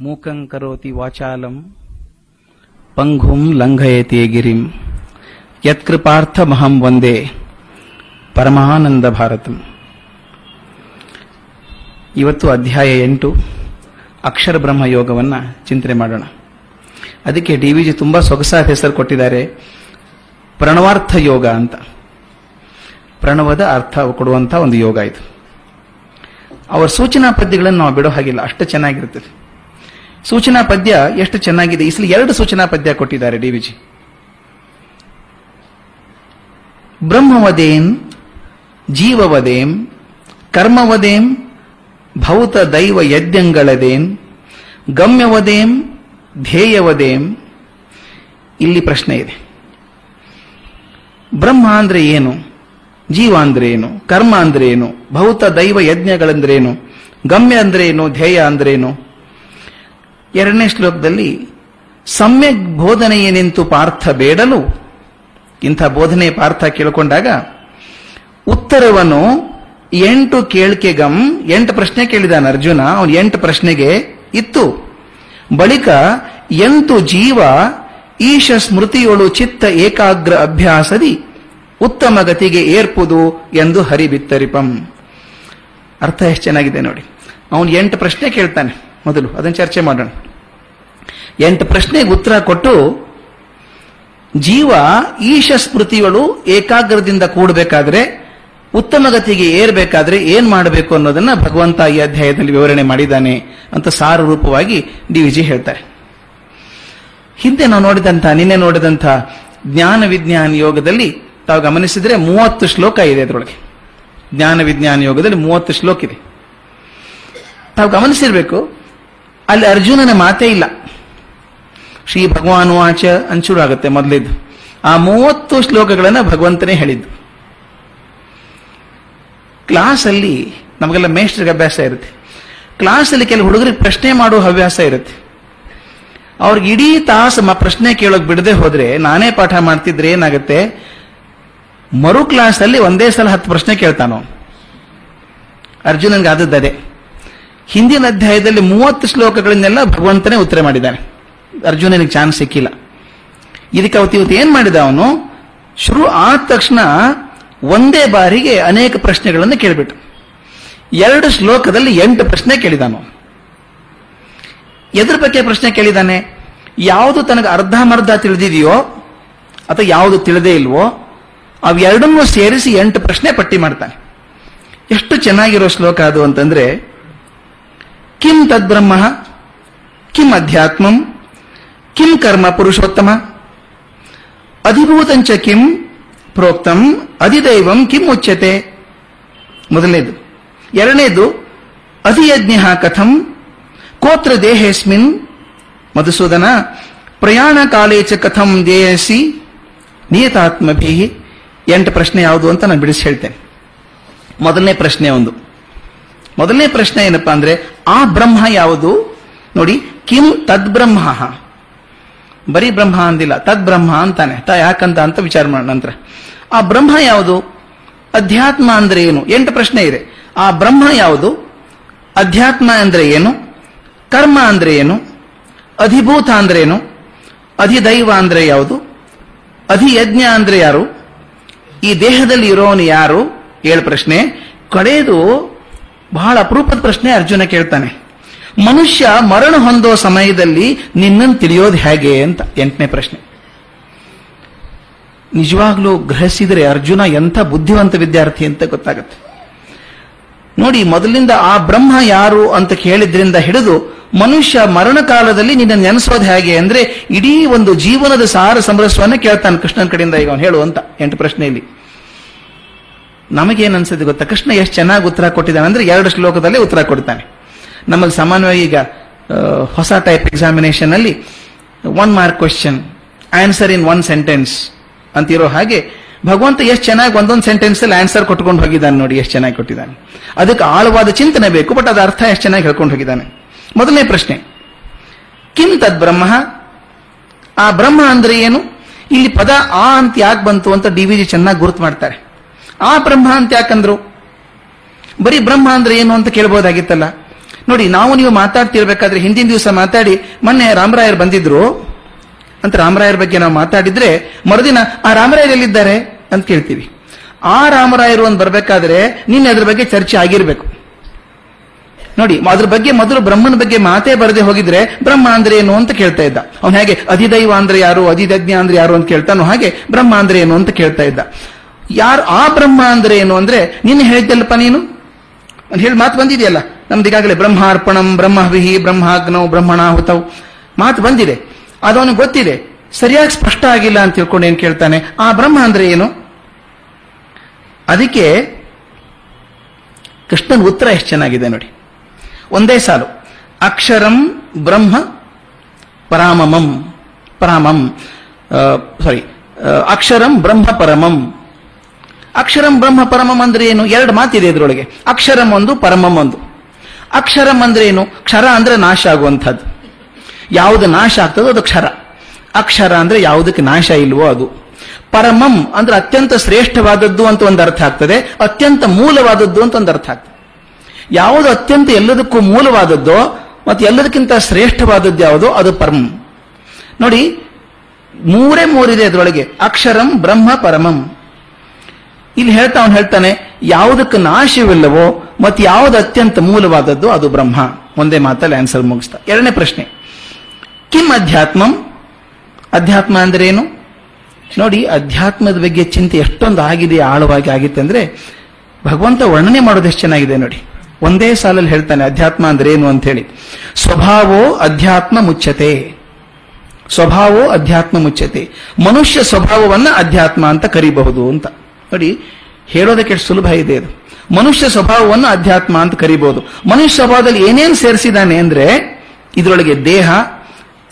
ಮೂಕಂ ಕರೋತಿ ವಾಚಾಲಂ ಪಂಗುಂ ಲಂಘಯತೆ ಗಿರಿಂ ಯತ್ಕೃಪಾರ್ಥಮಹಂ ವಂದೇ ಪರಮಾನಂದ ಭಾರತಂ. ಇವತ್ತು ಅಧ್ಯಾಯ ಎಂಟು, ಅಕ್ಷರ ಬ್ರಹ್ಮ ಯೋಗವನ್ನ ಚಿಂತನೆ ಮಾಡೋಣ. ಅದಕ್ಕೆ ಡಿ ವಿಜಿ ತುಂಬಾ ಸೊಗಸಾದ ಹೆಸರು ಕೊಟ್ಟಿದ್ದಾರೆ, ಪ್ರಣವಾರ್ಥ ಯೋಗ ಅಂತ. ಪ್ರಣವದ ಅರ್ಥ ಕೊಡುವಂತಹ ಒಂದು ಯೋಗ ಇದು. ಅವರ ಸೂಚನಾ ಪದ್ಯಗಳನ್ನು ನಾವು ಬಿಡೋ ಹಾಗಿಲ್ಲ, ಅಷ್ಟು ಚೆನ್ನಾಗಿರ್ತದೆ. ಸೂಚನಾ ಪದ್ಯ ಎಷ್ಟು ಚೆನ್ನಾಗಿದೆ? ಇಸ್ಲಿ ಸಲ ಎರಡು ಸೂಚನಾ ಪದ್ಯ ಕೊಟ್ಟಿದ್ದಾರೆ ಡಿ ವಿಜಿ ಬ್ರಹ್ಮವದೇನ್ ಜೀವವದೇಂ, ಕರ್ಮವದೇಂ, ಭೌತ ದೈವ ಯಜ್ಞಗಳದೇನ್ ಗಮ್ಯವದೇಂ, ಧ್ಯೇಯವದೇಂ. ಇಲ್ಲಿ ಪ್ರಶ್ನೆ ಇದೆ. ಬ್ರಹ್ಮ ಅಂದ್ರೆ ಏನು? ಜೀವ ಅಂದ್ರೆ ಏನು? ಕರ್ಮ ಅಂದ್ರೆ ಏನು? ಭೌತ ದೈವ ಯಜ್ಞಗಳಂದ್ರೇನು ಗಮ್ಯ ಅಂದ್ರೆ ಏನು? ಧ್ಯೇಯ ಅಂದ್ರೇನು ಎರಡನೇ ಶ್ಲೋಕದಲ್ಲಿ, ಸಮ್ಯಕ್ ಬೋಧನೆಯೇನೆಂತು ಪಾರ್ಥ ಬೇಡಲು, ಇಂಥ ಬೋಧನೆ ಪಾರ್ಥ ಕೇಳಿಕೊಂಡಾಗ ಉತ್ತರವನ್ನು ಎಂಟು ಕೇಳ್ಕೆಗಂ ಎಂಟು ಪ್ರಶ್ನೆ ಕೇಳಿದಾನ ಅರ್ಜುನ, ಅವನು ಎಂಟು ಪ್ರಶ್ನೆಗೆ ಇತ್ತು. ಬಳಿಕ ಎಂಟು ಜೀವ, ಈಶ ಸ್ಮೃತಿಯೊಳು ಚಿತ್ತ ಏಕಾಗ್ರ ಅಭ್ಯಾಸದಿ, ಉತ್ತಮ ಗತಿಗೆ ಏರ್ಪುದು ಎಂದು ಹರಿಬಿತ್ತರಿಪಂ. ಅರ್ಥ ಎಷ್ಟು ಚೆನ್ನಾಗಿದೆ ನೋಡಿ. ಅವನು ಎಂಟು ಪ್ರಶ್ನೆ ಕೇಳ್ತಾನೆ, ಮೊದಲು, ಅದನ್ನು ಚರ್ಚೆ ಮಾಡೋಣ. ಎಂಟು ಪ್ರಶ್ನೆಗೆ ಉತ್ತರ ಕೊಟ್ಟು, ಜೀವ, ಈಶ ಸ್ಮೃತಿಗಳು ಏಕಾಗ್ರದಿಂದ ಕೂಡಬೇಕಾದ್ರೆ, ಉತ್ತಮ ಗತಿಗೆ ಏರ್ಬೇಕಾದ್ರೆ ಏನ್ ಮಾಡಬೇಕು ಅನ್ನೋದನ್ನ ಭಗವಂತ ಈ ಅಧ್ಯಾಯದಲ್ಲಿ ವಿವರಣೆ ಮಾಡಿದ್ದಾನೆ ಅಂತ ಸಾರ ರೂಪವಾಗಿ ಡಿ ವಿಜಿ ಹೇಳ್ತಾರೆ. ಹಿಂದೆ ನಾವು ನೋಡಿದಂಥ, ನಿನ್ನೆ ನೋಡಿದಂಥ ಜ್ಞಾನ ವಿಜ್ಞಾನ ಯೋಗದಲ್ಲಿ ತಾವು ಗಮನಿಸಿದ್ರೆ ಮೂವತ್ತು ಶ್ಲೋಕ ಇದೆ ಅದರೊಳಗೆ. ಜ್ಞಾನ ವಿಜ್ಞಾನ ಯೋಗದಲ್ಲಿ ಮೂವತ್ತು ಶ್ಲೋಕ ಇದೆ. ತಾವು ಗಮನಿಸಿರ್ಬೇಕು, ಅಲ್ಲಿ ಅರ್ಜುನನ ಮಾತೇ ಇಲ್ಲ. ಶ್ರೀ ಭಗವಾನ್ ವಾಚ ಅಂಚೂರು ಆಗುತ್ತೆ ಮೊದಲಿದ್ದು. ಆ ಮೂವತ್ತು ಶ್ಲೋಕಗಳನ್ನ ಭಗವಂತನೇ ಹೇಳಿದ್ದು. ಕ್ಲಾಸಲ್ಲಿ ನಮಗೆಲ್ಲ ಮೇಷ್ಟ್ರಿಗೆ ಅಭ್ಯಾಸ ಇರುತ್ತೆ. ಕ್ಲಾಸಲ್ಲಿ ಕೆಲವು ಹುಡುಗರಿಗೆ ಪ್ರಶ್ನೆ ಮಾಡುವ ಹವ್ಯಾಸ ಇರುತ್ತೆ. ಅವ್ರಿಗೆ ಇಡೀ ತಾಸು ಪ್ರಶ್ನೆ ಕೇಳೋಕೆ ಬಿಡದೆ ಹೋದ್ರೆ ನಾನೇ ಪಾಠ ಮಾಡ್ತಿದ್ರೆ ಏನಾಗುತ್ತೆ? ಮರು ಕ್ಲಾಸಲ್ಲಿ ಒಂದೇ ಸಲ ಹತ್ತು ಪ್ರಶ್ನೆ ಕೇಳ್ತಾನೋ. ಅರ್ಜುನನ್ಗೆ ಆದದ್ದೇ ಹಿಂದಿನ ಅಧ್ಯಾಯದಲ್ಲಿ ಮೂವತ್ತು ಶ್ಲೋಕಗಳನ್ನೆಲ್ಲ ಭಗವಂತನೇ ಉತ್ತರ ಮಾಡಿದ್ದಾನೆ. ಅರ್ಜುನನಿಗೆ ಚಾನ್ಸ್ ಸಿಕ್ಕಿಲ್ಲ. ಇದಕ್ಕೆ ಅವತ್ತು ಇವತ್ತು ಏನ್ ಮಾಡಿದ ಅವನು? ಶುರು ಆದ ತಕ್ಷಣ ಒಂದೇ ಬಾರಿಗೆ ಅನೇಕ ಪ್ರಶ್ನೆಗಳನ್ನು ಕೇಳಿಬಿಟ್ಟು. ಎರಡು ಶ್ಲೋಕದಲ್ಲಿ ಎಂಟು ಪ್ರಶ್ನೆ ಕೇಳಿದಾನು. ಎದ್ರ ಬಗ್ಗೆ ಪ್ರಶ್ನೆ ಕೇಳಿದಾನೆ? ಯಾವುದು ತನಗೆ ಅರ್ಧಮರ್ಧ ತಿಳಿದಿದೆಯೋ ಅಥವಾ ಯಾವುದು ತಿಳಿದೇ ಇಲ್ವೋ ಅವೆರಡನ್ನೂ ಸೇರಿಸಿ ಎಂಟು ಪ್ರಶ್ನೆ ಪಟ್ಟಿ ಮಾಡ್ತಾನೆ. ಎಷ್ಟು ಚೆನ್ನಾಗಿರೋ ಶ್ಲೋಕ ಅದು ಅಂತಂದ್ರೆ, ಕಿಂ ತದ್ಬ್ರಹ್ಮ, ಕಿಂ ಅಧ್ಯಾತ್ಮಂ ಕಿಂ ಕರ್ಮ ಪುರುಷೋತ್ತಮ ಅಧಿಭೂತಂಚ ಕಿಂ ಪ್ರೋಕ್ತಂ ಅಧಿದೈವಂ ಕಿಂ ಉಚ್ಯತೆ ಮೊದಲನೇದು. ಎರಡನೇದು, ಅಧಿಯಜ್ಞ ಕಥಂ, ಕೋತ್ರ ದೇಹೇಸ್ಮಿನ್, ಮಧುಸೂದನ, ಪ್ರಯಾಣ ಕಾಲೇ ಚ ಕಥಂ ದೇಯಸಿ, ನಿಯತಾತ್ಮಭಿ. ಎಂಟು ಪ್ರಶ್ನೆ ಯಾವುದು ಅಂತ ನಾನು ಬಿಡಿಸಿ ಹೇಳ್ತೇನೆ. ಮೊದಲನೇ ಪ್ರಶ್ನೆ ಒಂದು. ಮೊದಲನೇ ಪ್ರಶ್ನೆ ಏನಪ್ಪಾ ಅಂದ್ರೆ, ಆ ಬ್ರಹ್ಮ ಯಾವುದು? ನೋಡಿ, ಕಿಂ ತದ್ಬ್ರಹ್ಮ. ಬರೀ ಬ್ರಹ್ಮ ಅಂದಿಲ್ಲ, ತದ್ ಬ್ರಹ್ಮ ಅಂತಾನೆ. ತ ಯಾಕಂತ ಅಂತ ವಿಚಾರ ಮಾಡೋಣ ನಂತರ. ಆ ಬ್ರಹ್ಮ ಯಾವುದು? ಅಧ್ಯಾತ್ಮ ಅಂದ್ರೆ ಏನು? ಎಂಟು ಪ್ರಶ್ನೆ ಇದೆ. ಆ ಬ್ರಹ್ಮ ಯಾವುದು? ಅಧ್ಯಾತ್ಮ ಅಂದ್ರೆ ಏನು? ಕರ್ಮ ಅಂದ್ರೆ ಏನು? ಅಧಿಭೂತ ಅಂದ್ರೆ ಏನು? ಅಧಿದೈವ ಅಂದ್ರೆ ಯಾವುದು? ಅಧಿಯಜ್ಞ ಅಂದ್ರೆ ಯಾರು? ಈ ದೇಹದಲ್ಲಿ ಇರೋನು ಯಾರು? ಏಳು ಪ್ರಶ್ನೆ. ಕಡೆಯದು ಬಹಳ ಅಪರೂಪದ ಪ್ರಶ್ನೆ ಅರ್ಜುನ ಕೇಳ್ತಾನೆ. ಮನುಷ್ಯ ಮರಣ ಹೊಂದೋ ಸಮಯದಲ್ಲಿ ನಿನ್ನನ್ನು ತಿಳಿಯೋದು ಹೇಗೆ ಅಂತ ಎಂಟನೇ ಪ್ರಶ್ನೆ. ನಿಜವಾಗ್ಲೂ ಗ್ರಹಿಸಿದರೆ ಅರ್ಜುನ ಎಂಥ ಬುದ್ಧಿವಂತ ವಿದ್ಯಾರ್ಥಿ ಅಂತ ಗೊತ್ತಾಗುತ್ತೆ. ನೋಡಿ, ಮೊದಲಿಂದ ಆ ಬ್ರಹ್ಮ ಯಾರು ಅಂತ ಕೇಳಿದ್ರಿಂದ ಹಿಡಿದು ಮನುಷ್ಯ ಮರಣ ಕಾಲದಲ್ಲಿ ನಿನ್ನ ನೆನೆಸೋದು ಹೇಗೆ ಅಂದ್ರೆ ಇಡೀ ಒಂದು ಜೀವನದ ಸಾರ ಸಮರಸ್ವನ್ನ ಕೇಳ್ತಾನೆ ಕೃಷ್ಣನ ಕಡೆಯಿಂದ ಈಗ ಅವನು ಹೇಳು ಅಂತ ಎಂಟು ಪ್ರಶ್ನೆಯಲ್ಲಿ. ನಮಗೇನು ಅನ್ಸುತ್ತೆ ಗೊತ್ತಾ? ಕೃಷ್ಣ ಎಷ್ಟು ಚೆನ್ನಾಗಿ ಉತ್ತರ ಕೊಟ್ಟಿದ್ದಾನೆ ಅಂದ್ರೆ ಎರಡು ಶ್ಲೋಕದಲ್ಲಿ ಉತ್ತರ ಕೊಡ್ತಾನೆ. ನಮ್ಮಲ್ಲಿ ಸಾಮಾನ್ಯವಾಗಿ ಈಗ ಹೊಸ ಟೈಪ್ ಎಕ್ಸಾಮಿನೇಷನ್ ಅಲ್ಲಿ one mark question answer in one sentence ಅಂತಿರೋ ಹಾಗೆ ಭಗವಂತ ಎಷ್ಟು ಚೆನ್ನಾಗಿ ಒಂದೊಂದು ಸೆಂಟೆನ್ಸ್ ಅಲ್ಲಿ ಆನ್ಸರ್ ಕೊಟ್ಕೊಂಡು ಹೋಗಿದ್ದಾನೆ ನೋಡಿ, ಎಷ್ಟು ಚೆನ್ನಾಗಿ ಕೊಟ್ಟಿದ್ದಾನೆ. ಅದಕ್ಕೆ ಆಳವಾದ ಚಿಂತನೆ ಬೇಕು ಬಟ್ ಅದ ಅರ್ಥ ಎಷ್ಟು ಚೆನ್ನಾಗಿ ಹೇಳ್ಕೊಂಡು ಹೋಗಿದ್ದಾನೆ. ಮೊದಲನೇ ಪ್ರಶ್ನೆ, ಕಿಂ ತದ್ ಬ್ರಹ್ಮ? ಆ ಬ್ರಹ್ಮ ಅಂದ್ರೆ ಏನು? ಇಲ್ಲಿ ಪದ ಆ ಅಂತ ಯಾಕೆ ಬಂತು ಅಂತ ಡಿ ವಿಜಿ ಚೆನ್ನಾಗಿ ಗುರುತು ಮಾಡ್ತಾರೆ. ಆ ಬ್ರಹ್ಮ ಅಂತ ಯಾಕಂದ್ರು? ಬರೀ ಬ್ರಹ್ಮ ಅಂದ್ರೆ ಏನು ಅಂತ ಕೇಳ್ಬೋದಾಗಿತ್ತಲ್ಲ? ನೋಡಿ, ನಾವು ನೀವು ಮಾತಾಡ್ತಿರ್ಬೇಕಾದ್ರೆ ಹಿಂದಿನ ದಿವಸ ಮಾತಾಡಿ, ಮೊನ್ನೆ ರಾಮರಾಯರ್ ಬಂದಿದ್ರು. ಅಂತ ರಾಮರಾಯರ ಬಗ್ಗೆ ನಾವು ಮಾತಾಡಿದ್ರೆ, ಮರುದಿನ, ಆ ರಾಮರಾಯರ್ ಎಲ್ಲಿದ್ದಾರೆ? ಅಂತ ಕೇಳ್ತೀವಿ. ಆ ರಾಮರಾಯರು ಅಂತ ಬರ್ಬೇಕಾದ್ರೆ, ನಿನ್ನೆ ಅದ್ರ ಬಗ್ಗೆ ಚರ್ಚೆ ಆಗಿರ್ಬೇಕು. ನೋಡಿ, ಅದ್ರ ಬಗ್ಗೆ ಮೊದಲು ಬ್ರಹ್ಮನ ಬಗ್ಗೆ ಮಾತೇ ಬರದೆ ಹೋಗಿದ್ರೆ, ಬ್ರಹ್ಮ ಅಂದ್ರೆ ಏನು ಅಂತ ಕೇಳ್ತಾ ಇದ್ದ. ಅವನು ಹೇಗೆ, ಅಧಿದೈವ ಅಂದ್ರೆ ಯಾರು ಅಧಿದಜ್ಞ ಅಂದ್ರೆ ಯಾರು? ಅಂತ ಕೇಳ್ತಾನೋ ಹಾಗೆ, ಬ್ರಹ್ಮ ಅಂದ್ರೆ ಏನು? ಅಂತ ಕೇಳ್ತಾ ಇದ್ದ. ಯಾರು, ಆ ಬ್ರಹ್ಮ ಅಂದ್ರೆ ಏನು ಅಂದ್ರೆ, ನಿನ್ನೆ ಹೇಳಿದ್ದಲ್ಲಪ್ಪ ನೀನು? ಅಂತ ಹೇಳಿ ಮಾತು ಬಂದಿದೆಯಲ್ಲ? ನಮ್ದು ಈಗಾಗಲೇ ಬ್ರಹ್ಮಾರ್ಪಣಂ, ಬ್ರಹ್ಮವಿಹಿ, ಬ್ರಹ್ಮಾಗ್ನೌ ಬ್ರಹ್ಮಣಾಹುತವು ಮಾತು ಬಂದಿದೆ. ಅದವನು ಗೊತ್ತಿದೆ. ಸರಿಯಾಗಿ ಸ್ಪಷ್ಟ ಆಗಿಲ್ಲ ಅಂತ ತಿಳ್ಕೊಂಡು ಏನ್ ಕೇಳ್ತಾನೆ? ಆ ಬ್ರಹ್ಮ ಅಂದ್ರೆ ಏನು? ಅದಕ್ಕೆ ಕೃಷ್ಣನ ಉತ್ತರ ಎಷ್ಟು ಚೆನ್ನಾಗಿದೆ ನೋಡಿ. ಒಂದೇ ಸಾಲು. ಅಕ್ಷರಂ ಬ್ರಹ್ಮ ಪರಾಮಮಂ. ಪರಾಮಂ. ಸಾರಿ ಅಕ್ಷರಂ ಬ್ರಹ್ಮ ಪರಮಂ. ಅಕ್ಷರಂ ಬ್ರಹ್ಮ ಪರಮಂ ಅಂದ್ರೆ ಏನು? ಎರಡು ಮಾತಿದೆ ಇದರೊಳಗೆ. ಅಕ್ಷರಂ ಒಂದು, ಪರಮಂ ಒಂದು. ಅಕ್ಷರಂ ಅಂದ್ರೆ ಏನು? ಕ್ಷರ ಅಂದ್ರೆ ನಾಶ ಆಗುವಂಥದ್ದು. ಯಾವುದು ನಾಶ ಆಗ್ತದೋ ಅದು ಕ್ಷರ. ಅಕ್ಷರ ಅಂದ್ರೆ ಯಾವುದಕ್ಕೆ ನಾಶ ಇಲ್ವೋ ಅದು. ಪರಮಂ ಅಂದ್ರೆ ಅತ್ಯಂತ ಶ್ರೇಷ್ಠವಾದದ್ದು ಅಂತ ಒಂದು ಅರ್ಥ ಆಗ್ತದೆ. ಅತ್ಯಂತ ಮೂಲವಾದದ್ದು ಅಂತ ಒಂದು ಅರ್ಥ ಆಗ್ತದೆ. ಯಾವುದು ಅತ್ಯಂತ ಎಲ್ಲದಕ್ಕೂ ಮೂಲವಾದದ್ದೋ, ಮತ್ತು ಎಲ್ಲದಕ್ಕಿಂತ ಶ್ರೇಷ್ಠವಾದದ್ದು ಯಾವುದೋ ಅದು ಪರಮಂ. ನೋಡಿ, ಮೂರೇ ಮೂರಿದೆ ಅದರೊಳಗೆ ಅಕ್ಷರಂ ಬ್ರಹ್ಮ ಪರಮಂ. ಇಲ್ಲಿ ಹೇಳ್ತಾ ಅವನು ಹೇಳ್ತಾನೆ, ಯಾವುದಕ್ಕೆ ನಾಶವಿಲ್ಲವೋ ಮತ್ತು ಯಾವುದು ಅತ್ಯಂತ ಮೂಲವಾದದ್ದು ಅದು ಬ್ರಹ್ಮ. ಒಂದೇ ಮಾತಲ್ಲಿ ಆನ್ಸರ್ ಮುಗಿಸ್ತಾ. ಎರಡನೇ ಪ್ರಶ್ನೆ. ಕಿಂ ಅಧ್ಯಾತ್ಮಂ? ಅಧ್ಯಾತ್ಮ ಅಂದ್ರೆ ಏನು ನೋಡಿ, ಅಧ್ಯಾತ್ಮದ ಬಗ್ಗೆ ಚಿಂತೆ ಎಷ್ಟೊಂದು ಆಗಿದೆ, ಆಳವಾಗಿ ಆಗಿತ್ತು ಅಂದ್ರೆ, ಭಗವಂತ ವರ್ಣನೆ ಮಾಡೋದು ಎಷ್ಟು ಚೆನ್ನಾಗಿದೆ ನೋಡಿ. ಒಂದೇ ಸಾಲಲ್ಲಿ ಹೇಳ್ತಾನೆ, ಅಧ್ಯಾತ್ಮ ಅಂದ್ರೆ ಏನು ಅಂತ ಹೇಳಿ ಸ್ವಭಾವೋ ಅಧ್ಯಾತ್ಮ ಮುಚ್ಚತೆ. ಸ್ವಭಾವೋ ಅಧ್ಯಾತ್ಮ ಮುಚ್ಚತೆ. ಮನುಷ್ಯ ಸ್ವಭಾವವನ್ನ ಅಧ್ಯಾತ್ಮ ಅಂತ ಕರಿಬಹುದು ಅಂತ. ನೋಡಿ ಹೇಳೋದಕ್ಕೆ ಎಷ್ಟು ಸುಲಭ ಇದೆ ಅದು ಮನುಷ್ಯ ಸ್ವಭಾವವನ್ನು ಅಧ್ಯಾತ್ಮ ಅಂತ ಕರಿಬಹುದು ಮನುಷ್ಯ ಸ್ವಭಾವದಲ್ಲಿ ಏನೇನು ಸೇರಿಸಿದಾನೆ ಅಂದ್ರೆ, ಇದರೊಳಗೆ ದೇಹ,